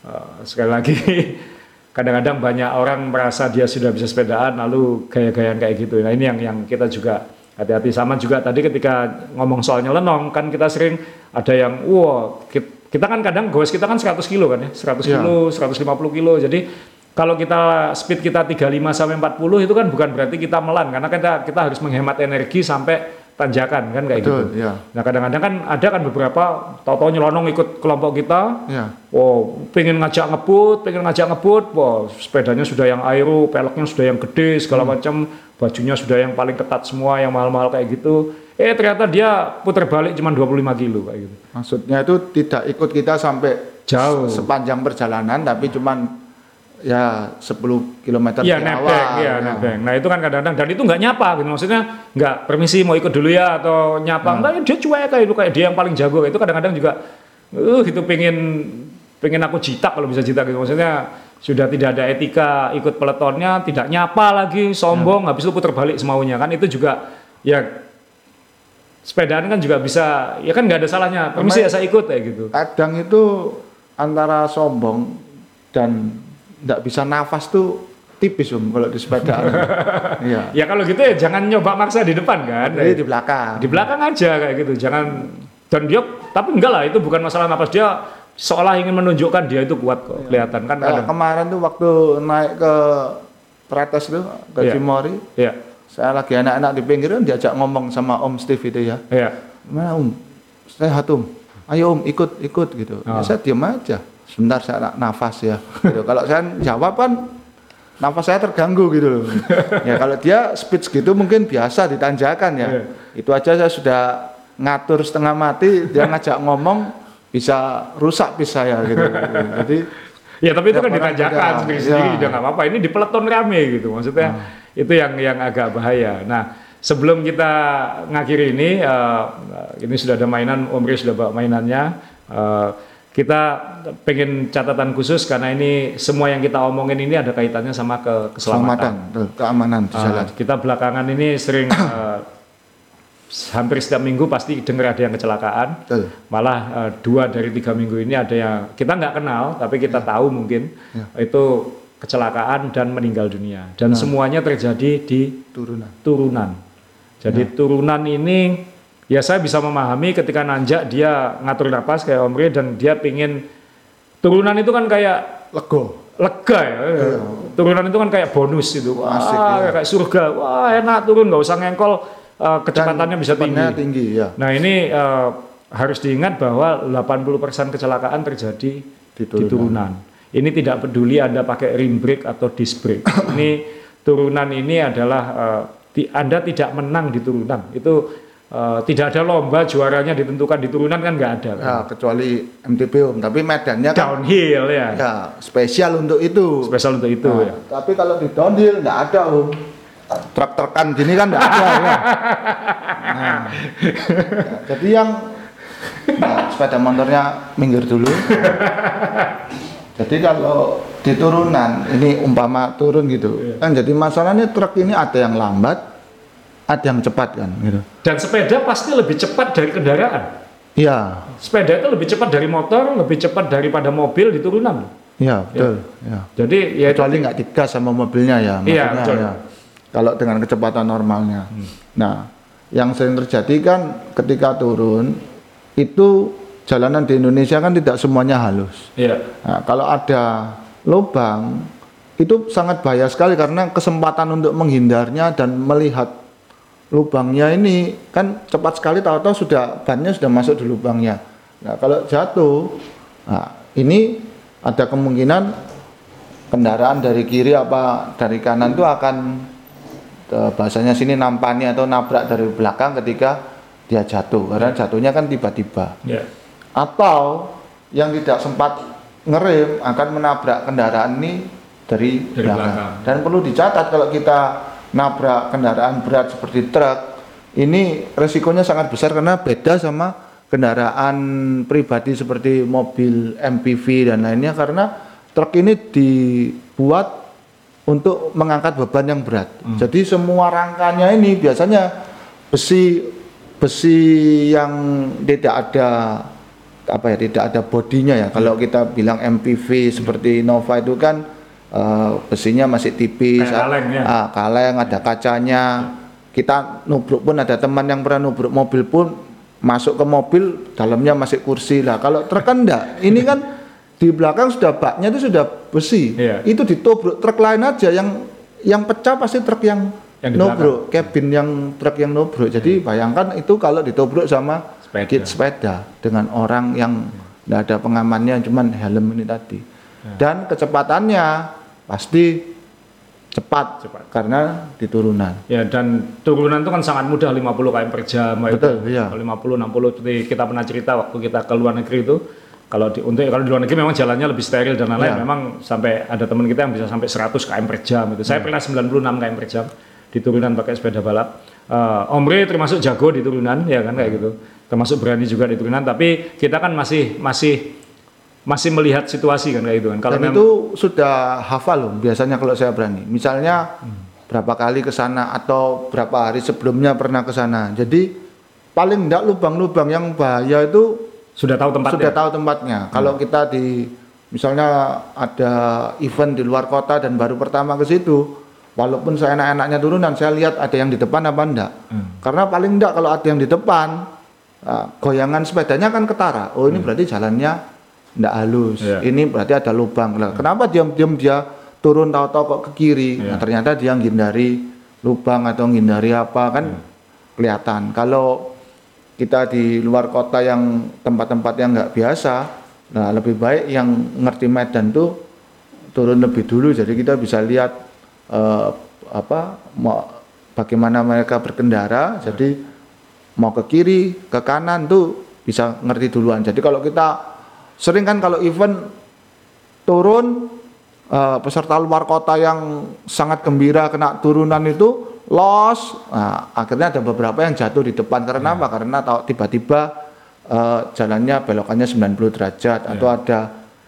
uh, sekali lagi kadang-kadang banyak orang merasa dia sudah bisa sepedaan lalu gaya-gayaan kayak gitu. Nah ini yang yang kita juga hati-hati sama juga tadi ketika ngomong soal nyelenong kan kita sering ada yang wah kit- kita kan kadang goes kita kan 100 kilo kan ya 100 Ya. kilo 150 kilo jadi kalau kita speed kita 35 sampai 40 itu kan bukan berarti kita melan karena kita kita harus menghemat energi sampai tanjakan kan kayak Betul, gitu. ya. Nah kadang-kadang kan ada kan beberapa tahu-tahu nyelonong ikut kelompok kita, Ya. wow pengen ngajak ngebut, pengen ngajak ngebut, wow sepedanya sudah yang aero, peleknya sudah yang gede segala macam, bajunya sudah yang paling ketat semua, yang mahal-mahal kayak gitu. Eh ternyata dia putar balik cuma 25 kilo kayak gitu. Maksudnya itu tidak ikut kita sampai Jauh. sepanjang perjalanan tapi cuman ya 10 km Iya di nebeng, awal. iya ya. nebeng. Nah itu kan kadang-kadang dan itu nggak nyapa gitu. Maksudnya nggak permisi mau ikut dulu ya atau nyapa. Enggak dia cuek kayak itu kayak dia yang paling jago. Itu kadang-kadang juga uh itu pengen pengen aku jitak kalau bisa jitak gitu. Maksudnya sudah tidak ada etika ikut peletonnya tidak nyapa lagi sombong habis itu putar balik semaunya. Kan itu juga ya sepedaan kan juga bisa ya kan nggak ada salahnya. Permisi ya saya ikut kayak gitu. Kadang itu antara sombong dan nggak bisa nafas tuh tipis om kalau di sepeda. iya. Ya kalau gitu ya jangan nyoba maksa di depan kan. Jadi di belakang. Di belakang aja kayak gitu. Jangan dan dia tapi enggak lah itu bukan masalah nafas dia seolah ingin menunjukkan dia itu kuat kok kelihatan kan Kayak kadang. kemarin tuh waktu naik ke Prates tuh ke Iya. Cimory, Iya. saya lagi enak-enak di pinggir kan diajak ngomong sama Om Steve itu ya. Iya. Gimana Om? Sehat Om. Ayo Om ikut ikut gitu. Ya, Oh. saya diam aja. Sebentar saya nak nafas ya. Gitu. Kalau saya jawab kan nafas saya terganggu gitu loh. ya kalau dia speech gitu mungkin biasa ditanjakan ya. Iya. Itu aja saya sudah ngatur setengah mati dia ngajak ngomong bisa rusak bis saya gitu. Jadi Ya tapi itu Tiap kan ditanjakan sendiri-sendiri Iya. udah nggak apa-apa. Ini di peleton rame gitu maksudnya. Itu yang yang agak bahaya. Nah sebelum kita ngakhiri ini, eh, ini sudah ada mainan, Om sudah bawa mainannya. Eh, kita pengen catatan khusus karena ini semua yang kita omongin ini ada kaitannya sama ke keselamatan. keselamatan, keamanan di jalan. kita belakangan ini sering eh, hampir setiap minggu pasti dengar ada yang kecelakaan. Betul. Malah eh, dua dari tiga minggu ini ada yang kita nggak kenal tapi kita tahu mungkin Ya. itu kecelakaan dan meninggal dunia. Dan semuanya terjadi di Turunan. turunan. Jadi turunan ini ya saya bisa memahami ketika nanjak dia ngatur napas kayak Om Ri dan dia pingin turunan itu kan kayak Lego. lega ya. Turunan itu kan kayak bonus itu. Wah, Asik, ya. kayak surga. Wah, enak turun nggak usah ngengkol eh, kecepatannya Dan bisa tinggi. tinggi ya. Nah, ini eh, harus diingat bahwa 80% kecelakaan terjadi di turunan. turunan. Ini tidak peduli Anda pakai rim brake atau disc brake. ini turunan ini adalah ti- Anda tidak menang di turunan. Itu eh, tidak ada lomba juaranya ditentukan di turunan kan nggak ada. Kan? Ya, kecuali MTB Om, tapi medannya kan Downhill ya. ya spesial untuk itu. Spesial untuk itu Nah, ya. Tapi kalau di downhill nggak ada Om. Truk-trukan gini kan nggak ada ya. Nah, ya, jadi yang nah, sepeda motornya minggir dulu. Jadi kalau di turunan ini umpama turun gitu, kan jadi masalahnya truk ini ada yang lambat, yang cepat kan gitu. Dan sepeda pasti lebih cepat dari kendaraan. Iya, Sepeda itu lebih cepat dari motor, lebih cepat daripada mobil di turunan. iya betul. Ya. Jadi ya itu kecuali nggak digas sama mobilnya ya Iya, maksudnya betul. ya. kalau dengan kecepatan normalnya nah yang sering terjadi kan ketika turun itu jalanan di Indonesia kan tidak semuanya halus Iya. nah, kalau ada lubang itu sangat bahaya sekali karena kesempatan untuk menghindarnya dan melihat lubangnya ini kan cepat sekali tahu-tahu sudah bannya sudah masuk di lubangnya nah kalau jatuh nah, ini ada kemungkinan kendaraan dari kiri apa dari kanan itu akan eh, bahasanya sini nampani atau nabrak dari belakang ketika dia jatuh karena jatuhnya kan tiba-tiba Iya. atau yang tidak sempat ngerem akan menabrak kendaraan ini dari, Dari belakang. belakang. dan perlu dicatat kalau kita nabrak kendaraan berat seperti truk ini resikonya sangat besar karena beda sama kendaraan pribadi seperti mobil MPV dan lainnya karena truk ini dibuat untuk mengangkat beban yang berat. Jadi semua rangkanya ini biasanya besi besi yang tidak ada apa ya tidak ada bodinya ya. Kalau kita bilang MPV seperti Nova itu kan eh, besinya masih tipis, Kayak kaleng ya. ah, kaleng ada kacanya. Kita nubruk pun ada teman yang pernah nubruk mobil pun masuk ke mobil dalamnya masih kursi lah. Kalau truk kan enggak. Ini kan di belakang sudah baknya itu sudah besi. Iya. Itu ditobruk truk lain aja yang yang pecah pasti truk yang, Yang di nobruk, cabin yang truk yang nobruk. Jadi bayangkan itu kalau ditobruk sama Sepeda. kit sepeda dengan orang yang tidak ada pengamannya cuman helm ini tadi. Ya. Dan kecepatannya pasti cepat, Cepat. karena di turunan. Ya dan turunan itu kan sangat mudah 50 km per jam. Betul, itu. iya. 50 60 seperti kita pernah cerita waktu kita ke luar negeri itu kalau di untuk kalau di luar negeri memang jalannya lebih steril dan lain-lain Iya. memang sampai ada teman kita yang bisa sampai 100 km per jam itu. Iya. Saya pernah 96 km per jam di turunan pakai sepeda balap. Eh, Omre termasuk jago di turunan ya kan kayak gitu. Termasuk berani juga di turunan tapi kita kan masih masih masih melihat situasi kan kayak gitu kan. Kalau Dan itu sudah hafal loh biasanya kalau saya berani. Misalnya berapa kali ke sana atau berapa hari sebelumnya pernah ke sana. Jadi paling enggak lubang-lubang yang bahaya itu sudah tahu tempatnya. sudah tahu tempatnya. Kalau kita di misalnya ada event di luar kota dan baru pertama ke situ, walaupun saya enak-enaknya turunan, saya lihat ada yang di depan apa enggak. Hmm. Karena paling enggak kalau ada yang di depan, ah, goyangan sepedanya kan ketara. Oh ini berarti jalannya enggak halus. Iya. Ini berarti ada lubang. Lah, Kenapa diam-diam dia turun tahu-tahu kok ke kiri? Iya. Nah, ternyata dia menghindari lubang atau menghindari apa kan Hmm. kelihatan. Kalau kita di luar kota yang tempat-tempat yang nggak biasa, nah lebih baik yang ngerti medan tuh turun lebih dulu. Jadi kita bisa lihat eh, apa mau bagaimana mereka berkendara. Jadi mau ke kiri, ke kanan tuh bisa ngerti duluan. Jadi kalau kita sering kan kalau event turun eh, peserta luar kota yang sangat gembira kena turunan itu los nah, akhirnya ada beberapa yang jatuh di depan. Karena apa? Karena tahu tiba-tiba eh, jalannya belokannya 90 derajat atau ada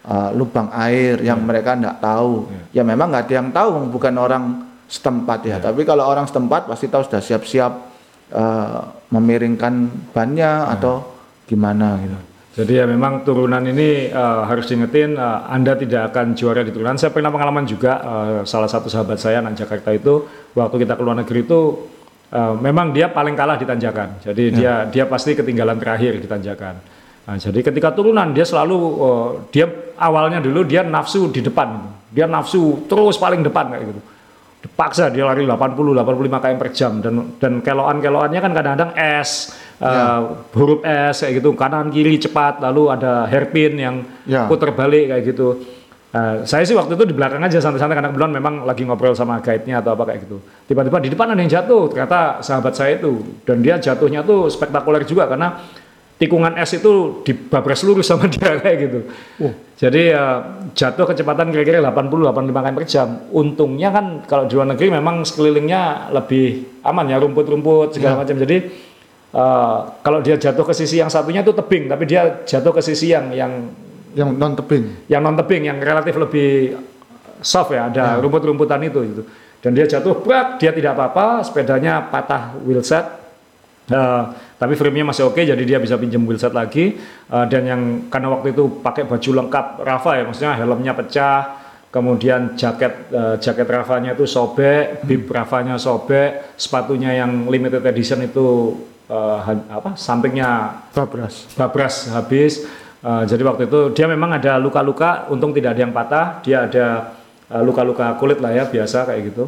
eh, lubang air yang mereka tidak tahu. Ya memang nggak ada yang tahu bukan orang setempat ya. Tapi kalau orang setempat pasti tahu sudah siap-siap eh, memiringkan bannya atau gimana gitu Jadi ya memang turunan ini eh, harus diingetin eh, Anda tidak akan juara di turunan. Saya pernah pengalaman juga eh, salah satu sahabat saya anak Jakarta itu waktu kita ke luar negeri itu eh, memang dia paling kalah di tanjakan. Jadi dia dia pasti ketinggalan terakhir di tanjakan. Nah, jadi ketika turunan dia selalu eh, dia awalnya dulu dia nafsu di depan. Dia nafsu terus paling depan kayak gitu. Dipaksa dia lari 80 85 km per jam dan dan keloan-keloannya kan kadang-kadang es eh, huruf S kayak gitu kanan kiri cepat lalu ada hairpin yang Ya. putar balik kayak gitu. Eh, saya sih waktu itu di belakang aja santai-santai karena kebetulan memang lagi ngobrol sama guide-nya atau apa kayak gitu. Tiba-tiba di depan ada yang jatuh, ternyata sahabat saya itu dan dia jatuhnya tuh spektakuler juga karena tikungan es itu dibabras lurus sama dia kayak gitu. Jadi eh, jatuh kecepatan kira-kira 80-85 km per jam. Untungnya kan kalau di luar negeri memang sekelilingnya lebih aman ya rumput-rumput segala macam. Jadi eh, kalau dia jatuh ke sisi yang satunya itu tebing, tapi dia jatuh ke sisi yang yang yang non tebing yang non tebing yang relatif lebih soft ya ada rumput-rumputan itu gitu. Dan dia jatuh brak dia tidak apa-apa sepedanya patah wheelset. Eh, tapi frame-nya masih oke jadi dia bisa pinjam wheelset lagi. Eh, dan yang karena waktu itu pakai baju lengkap Rafa ya maksudnya helmnya pecah kemudian jaket eh, jaket Rafanya itu sobek bib Rafanya sobek sepatunya yang limited edition itu eh, han- apa sampingnya babras babras habis. Eh, jadi waktu itu dia memang ada luka-luka, untung tidak ada yang patah, dia ada eh, luka-luka kulit lah ya biasa kayak gitu.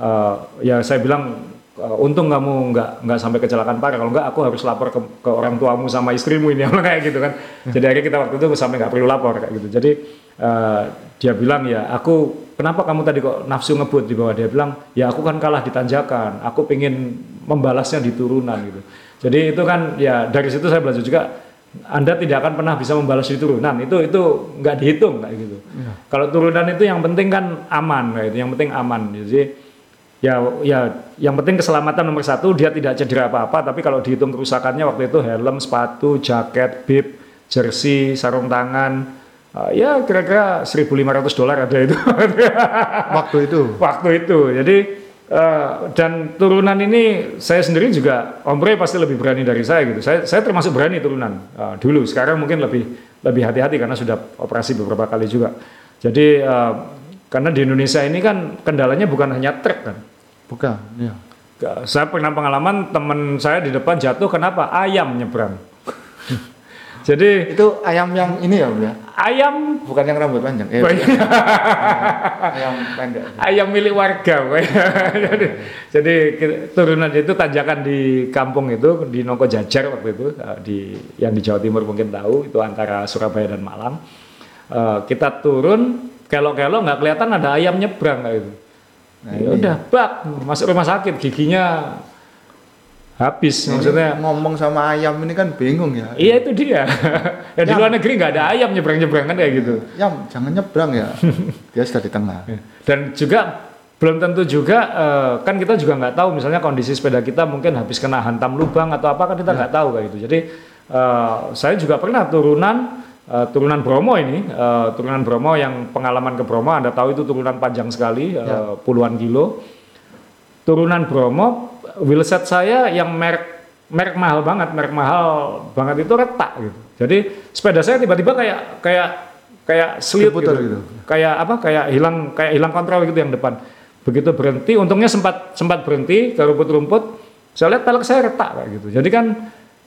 Eh, ya saya bilang eh, untung kamu nggak nggak sampai kecelakaan parah, kalau nggak aku harus lapor ke, ke orang tuamu sama istrimu ini kayak gitu kan. Jadi akhirnya kita waktu itu sampai nggak perlu lapor kayak gitu. Jadi eh, dia bilang ya aku kenapa kamu tadi kok nafsu ngebut di bawah dia bilang ya aku kan kalah di tanjakan, aku pengen membalasnya di turunan gitu. Jadi itu kan ya dari situ saya belajar juga anda tidak akan pernah bisa membalas di turunan itu itu nggak dihitung kayak gitu. Kalau turunan itu yang penting kan aman kayak itu, yang penting aman. Jadi ya ya yang penting keselamatan nomor satu dia tidak cedera apa-apa. Tapi kalau dihitung kerusakannya waktu itu helm, sepatu, jaket, bib, jersey, sarung tangan, eh, ya kira-kira 1.500 dolar ada itu waktu itu waktu itu. Jadi eh, dan turunan ini saya sendiri juga Om Bre pasti lebih berani dari saya gitu. Saya saya termasuk berani turunan eh, dulu. Sekarang mungkin lebih lebih hati-hati karena sudah operasi beberapa kali juga. Jadi eh, karena di Indonesia ini kan kendalanya bukan hanya truk kan. bukan ya Saya pernah pengalaman teman saya di depan jatuh kenapa? Ayam nyebrang. Jadi itu ayam yang ini ya Bu, ya? Ayam bukan yang rambut panjang. Eh, ayam pendek. Ayam milik warga woy. jadi, jadi ki- turunan itu tanjakan di kampung itu di Nongko Jajar waktu itu eh, di yang di Jawa Timur mungkin tahu itu antara Surabaya dan Malang. Eh, kita turun kelok-kelok nggak kelihatan ada ayam nyebrang kayak gitu. Nah, ya udah bak masuk rumah sakit giginya habis. Ini maksudnya ngomong sama ayam ini kan bingung ya. Iya itu dia. Ya di Ya. luar negeri nggak ada ayam nyebrang-nyebrang kan kayak gitu. Yam, jangan nyebrang ya. Dia sudah di tengah. Dan juga belum tentu juga eh, kan kita juga nggak tahu misalnya kondisi sepeda kita mungkin habis kena hantam lubang atau apa kan kita nggak tahu kayak gitu. Jadi eh, saya juga pernah turunan eh, turunan Bromo ini turunan Bromo yang pengalaman ke Bromo Anda tahu itu turunan panjang sekali eh, puluhan kilo. Turunan Bromo wheelset saya yang merek merek mahal banget, merek mahal banget itu retak gitu. Jadi sepeda saya tiba-tiba kayak kayak kayak Diputar gitu. gitu. Kayak apa? Kayak hilang kayak hilang kontrol gitu yang depan. Begitu berhenti, untungnya sempat sempat berhenti ke rumput-rumput. Saya lihat pelek saya retak kayak gitu. Jadi kan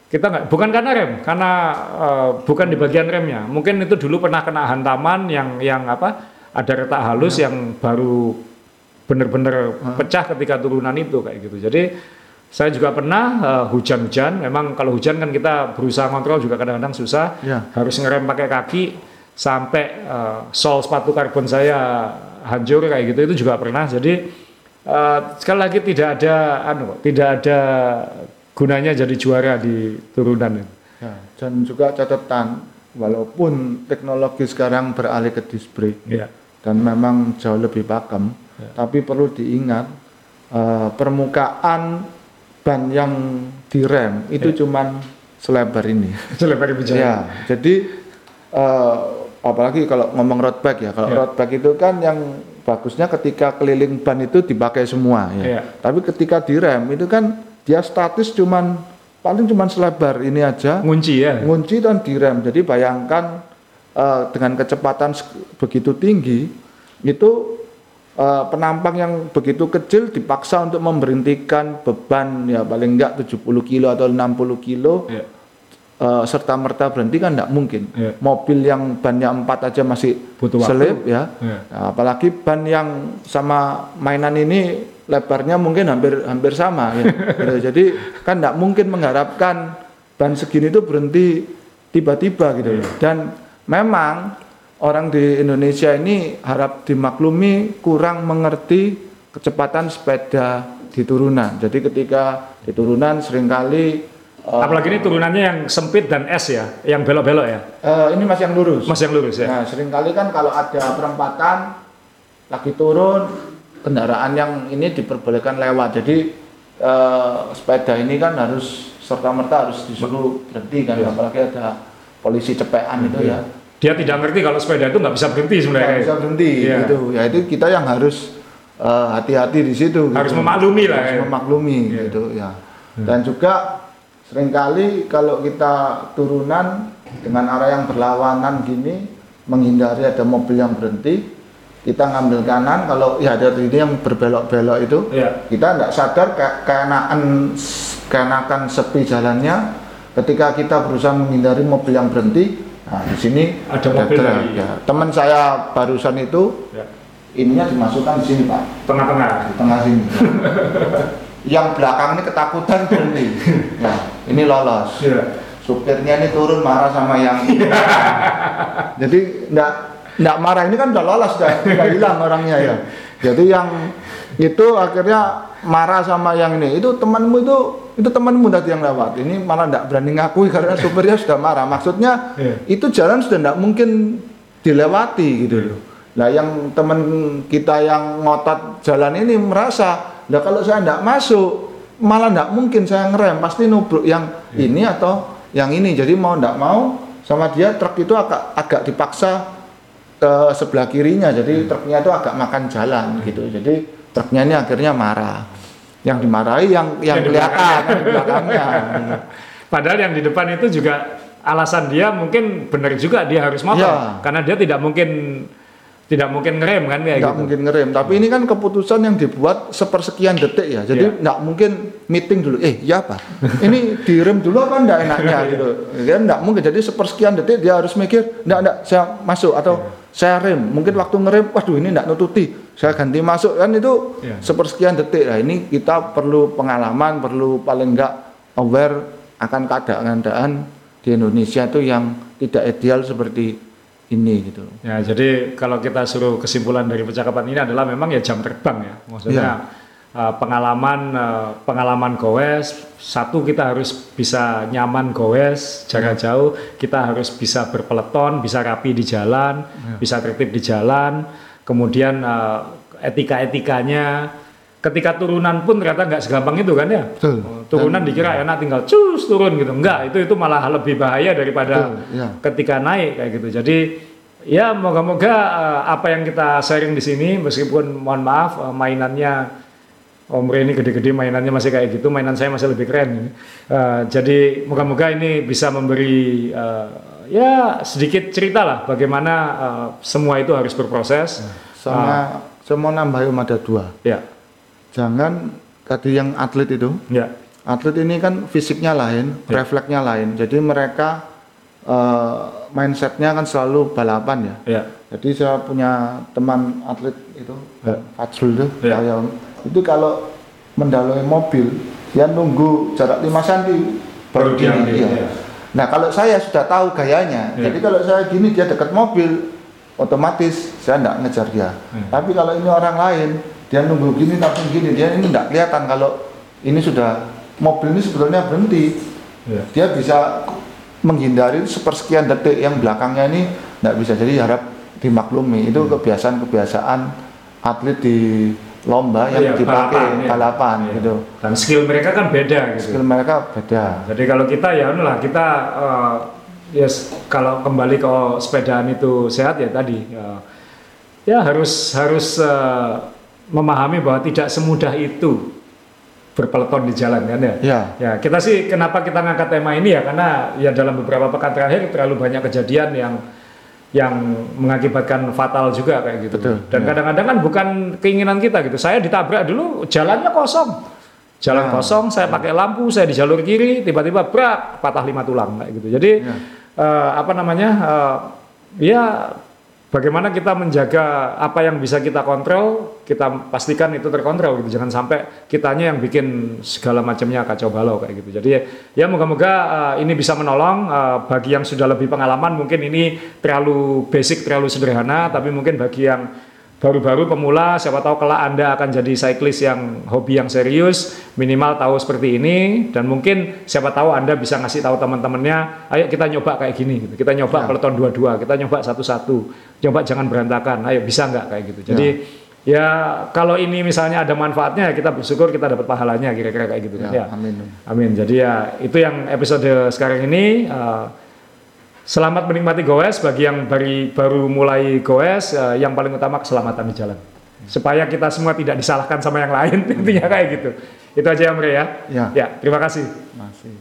kita nggak bukan karena rem, karena eh, bukan di bagian remnya. Mungkin itu dulu pernah kena hantaman yang yang apa? Ada retak halus yang baru benar-benar pecah ketika turunan itu kayak gitu. Jadi saya juga pernah eh, hujan-hujan. Memang kalau hujan kan kita berusaha kontrol juga kadang-kadang susah. Ya. Harus ngerem pakai kaki sampai eh, sol sepatu karbon saya hancur kayak gitu. Itu juga pernah. Jadi eh, sekali lagi tidak ada anu, tidak ada gunanya jadi juara di turunan itu. Ya, dan juga catatan walaupun teknologi sekarang beralih ke disc brake Ya. dan memang jauh lebih pakem, tapi perlu diingat eh, permukaan ban yang direm itu cuman selebar ini. Selebar bicara. Ya, jadi eh, apalagi kalau ngomong road bike ya, kalau Ya. road bike itu kan yang bagusnya ketika keliling ban itu dipakai semua ya. Ya. Tapi ketika direm itu kan dia statis cuman paling cuman selebar ini aja Ngunci ya. ngunci dan direm. Jadi bayangkan eh, dengan kecepatan begitu tinggi itu eh, penampang yang begitu kecil dipaksa untuk memberhentikan beban ya paling enggak 70 kilo atau 60 kilo Ya. eh, serta merta berhenti kan enggak mungkin. Iya. Mobil yang bannya empat aja masih Butuh waktu. selip ya. Iya. Nah, apalagi ban yang sama mainan ini lebarnya mungkin hampir hampir sama ya. Gitu. Jadi kan enggak mungkin mengharapkan ban segini itu berhenti tiba-tiba gitu. Dan memang orang di Indonesia ini harap dimaklumi kurang mengerti kecepatan sepeda di turunan. Jadi ketika di turunan sering kali eh, Apalagi ini turunannya yang sempit dan es ya, yang belok-belok ya. eh, ini masih yang lurus. Mas yang lurus ya. Nah, sering kali kan kalau ada perempatan lagi turun kendaraan yang ini diperbolehkan lewat. Jadi eh, sepeda ini kan harus serta merta harus disuruh berhenti kan, Iya. apalagi ada polisi cepean itu ya. Dia tidak ngerti kalau sepeda itu nggak bisa berhenti sebenarnya. Nggak bisa berhenti Iya. gitu. Ya itu kita yang harus eh, hati-hati di situ. Harus gitu. memaklumi lah, Harus ya. memaklumi Iya. gitu ya. Dan juga sering kali kalau kita turunan dengan arah yang berlawanan gini menghindari ada mobil yang berhenti kita ngambil kanan kalau ya ada ini yang berbelok-belok itu Iya. kita tidak sadar ke keenakan keenakan sepi jalannya ketika kita berusaha menghindari mobil yang berhenti nah di sini Ada mobil truk, lagi. ya. teman saya barusan itu Ya. ininya dimasukkan di sini pak Tengah-tengah. di tengah sini yang belakang ini ketakutan berhenti nah ini lolos Iya. supirnya ini turun marah sama yang jadi enggak enggak marah ini kan udah lolos udah, udah hilang orangnya ya jadi yang itu akhirnya marah sama yang ini. Itu temanmu itu itu temanmu tadi yang lewat. Ini malah enggak berani ngakui karena supirnya sudah marah. Maksudnya Iya. itu jalan sudah enggak mungkin dilewati gitu loh. Nah yang teman kita yang ngotot jalan ini merasa, nah kalau saya enggak masuk, malah enggak mungkin saya ngerem, pasti nubruk yang ini atau yang ini. Jadi mau enggak mau sama dia truk itu agak agak dipaksa ke sebelah kirinya, jadi truknya itu agak makan jalan gitu. Jadi truknya ini akhirnya marah. Yang dimarahi yang yang Yang kelihatan di belakangnya. Padahal yang di depan itu juga alasan dia mungkin benar juga dia harus motor Iya. karena dia tidak mungkin tidak mungkin ngerem kan kayak nggak gitu. mungkin ngerem tapi ini kan keputusan yang dibuat sepersekian detik ya jadi Iya. nggak mungkin meeting dulu eh ya apa ini direm dulu apa enggak enaknya gitu dia nggak mungkin jadi sepersekian detik dia harus mikir enggak enggak saya masuk atau saya rem mungkin waktu ngerem waduh ini enggak nututi saya ganti masuk kan itu Iya. sepersekian detik nah ini kita perlu pengalaman perlu paling enggak aware akan keadaan-keadaan di Indonesia itu yang tidak ideal seperti ini gitu Ya, jadi kalau kita suruh kesimpulan dari percakapan ini adalah memang ya jam terbang ya. Maksudnya uh, pengalaman uh, pengalaman goes satu kita harus bisa nyaman goes jarak jauh, kita harus bisa berpeleton, bisa rapi di jalan, bisa tertib di jalan. Kemudian uh, etika-etikanya ketika turunan pun ternyata nggak segampang itu kan ya. Betul. Oh, Turunan dikira enak tinggal cus turun gitu. Enggak, itu itu malah lebih bahaya daripada Betul, ya. ketika naik kayak gitu. Jadi ya moga-moga eh, apa yang kita sharing di sini meskipun mohon maaf eh, mainannya Om Re ini gede-gede mainannya masih kayak gitu, mainan saya masih lebih keren. Eh, jadi moga-moga ini bisa memberi eh, ya sedikit cerita lah bagaimana uh, semua itu harus berproses. Sama saya mau nambahin ada dua. Ya, Jangan tadi yang atlet itu, ya, atlet ini kan fisiknya lain, Ya. refleksnya lain. Jadi mereka eh, mindsetnya kan selalu balapan ya. ya, Jadi saya punya teman atlet itu, Ya. Fajrul itu, Ya. saya- itu kalau mendalui mobil, dia nunggu jarak 5 cm Baru iya. ya. Nah kalau saya sudah tahu gayanya, Ya. jadi kalau saya gini dia dekat mobil, otomatis saya tidak ngejar dia. Ya. Tapi kalau ini orang lain, dia nunggu gini langsung gini, dia ini tidak kelihatan kalau ini sudah mobil ini sebetulnya berhenti ya. dia bisa menghindari sepersekian detik yang belakangnya ini tidak bisa jadi harap dimaklumi itu kebiasaan-kebiasaan atlet di lomba yang Iya, dipakai balapan, iya. balapan Iya. gitu Dan skill mereka kan beda gitu. skill mereka beda Jadi kalau kita ya lah kita eh, yes kalau kembali ke sepedaan itu sehat ya tadi ya, ya harus harus eh, memahami bahwa tidak semudah itu berpeleton di jalan kan ya. ya Ya kita sih kenapa kita ngangkat tema ini ya karena ya dalam beberapa pekan terakhir terlalu banyak kejadian yang yang mengakibatkan fatal juga kayak gitu. Betul, Dan ya. kadang-kadang kan bukan keinginan kita gitu. Saya ditabrak dulu jalannya kosong. Jalan Ya. kosong, saya pakai lampu, saya di jalur kiri, tiba-tiba brak patah lima tulang kayak gitu. Jadi Ya. eh, apa namanya? eh, ya bagaimana kita menjaga apa yang bisa kita kontrol, kita pastikan itu terkontrol gitu. Jangan sampai kitanya yang bikin segala macamnya kacau balau kayak gitu. Jadi ya moga-moga eh, ini bisa menolong eh, bagi yang sudah lebih pengalaman mungkin ini terlalu basic, terlalu sederhana, tapi mungkin bagi yang baru-baru pemula siapa tahu kelak Anda akan jadi cyclist yang hobi yang serius minimal tahu seperti ini dan mungkin siapa tahu Anda bisa ngasih tahu teman-temannya ayo kita nyoba kayak gini gitu. kita nyoba Ya. peloton dua-dua kita nyoba satu-satu coba jangan berantakan ayo bisa nggak kayak gitu jadi ya. kalau ini misalnya ada manfaatnya kita bersyukur kita dapat pahalanya kira-kira kayak gitu kan ya ya amin Amin. Jadi ya itu yang episode sekarang ini. eh, selamat menikmati goes bagi yang bari, baru mulai goes. eh, yang paling utama keselamatan di jalan. Supaya kita semua tidak disalahkan sama yang lain intinya kayak gitu. Itu aja ya Mre ya. Ya. Ya terima kasih. masih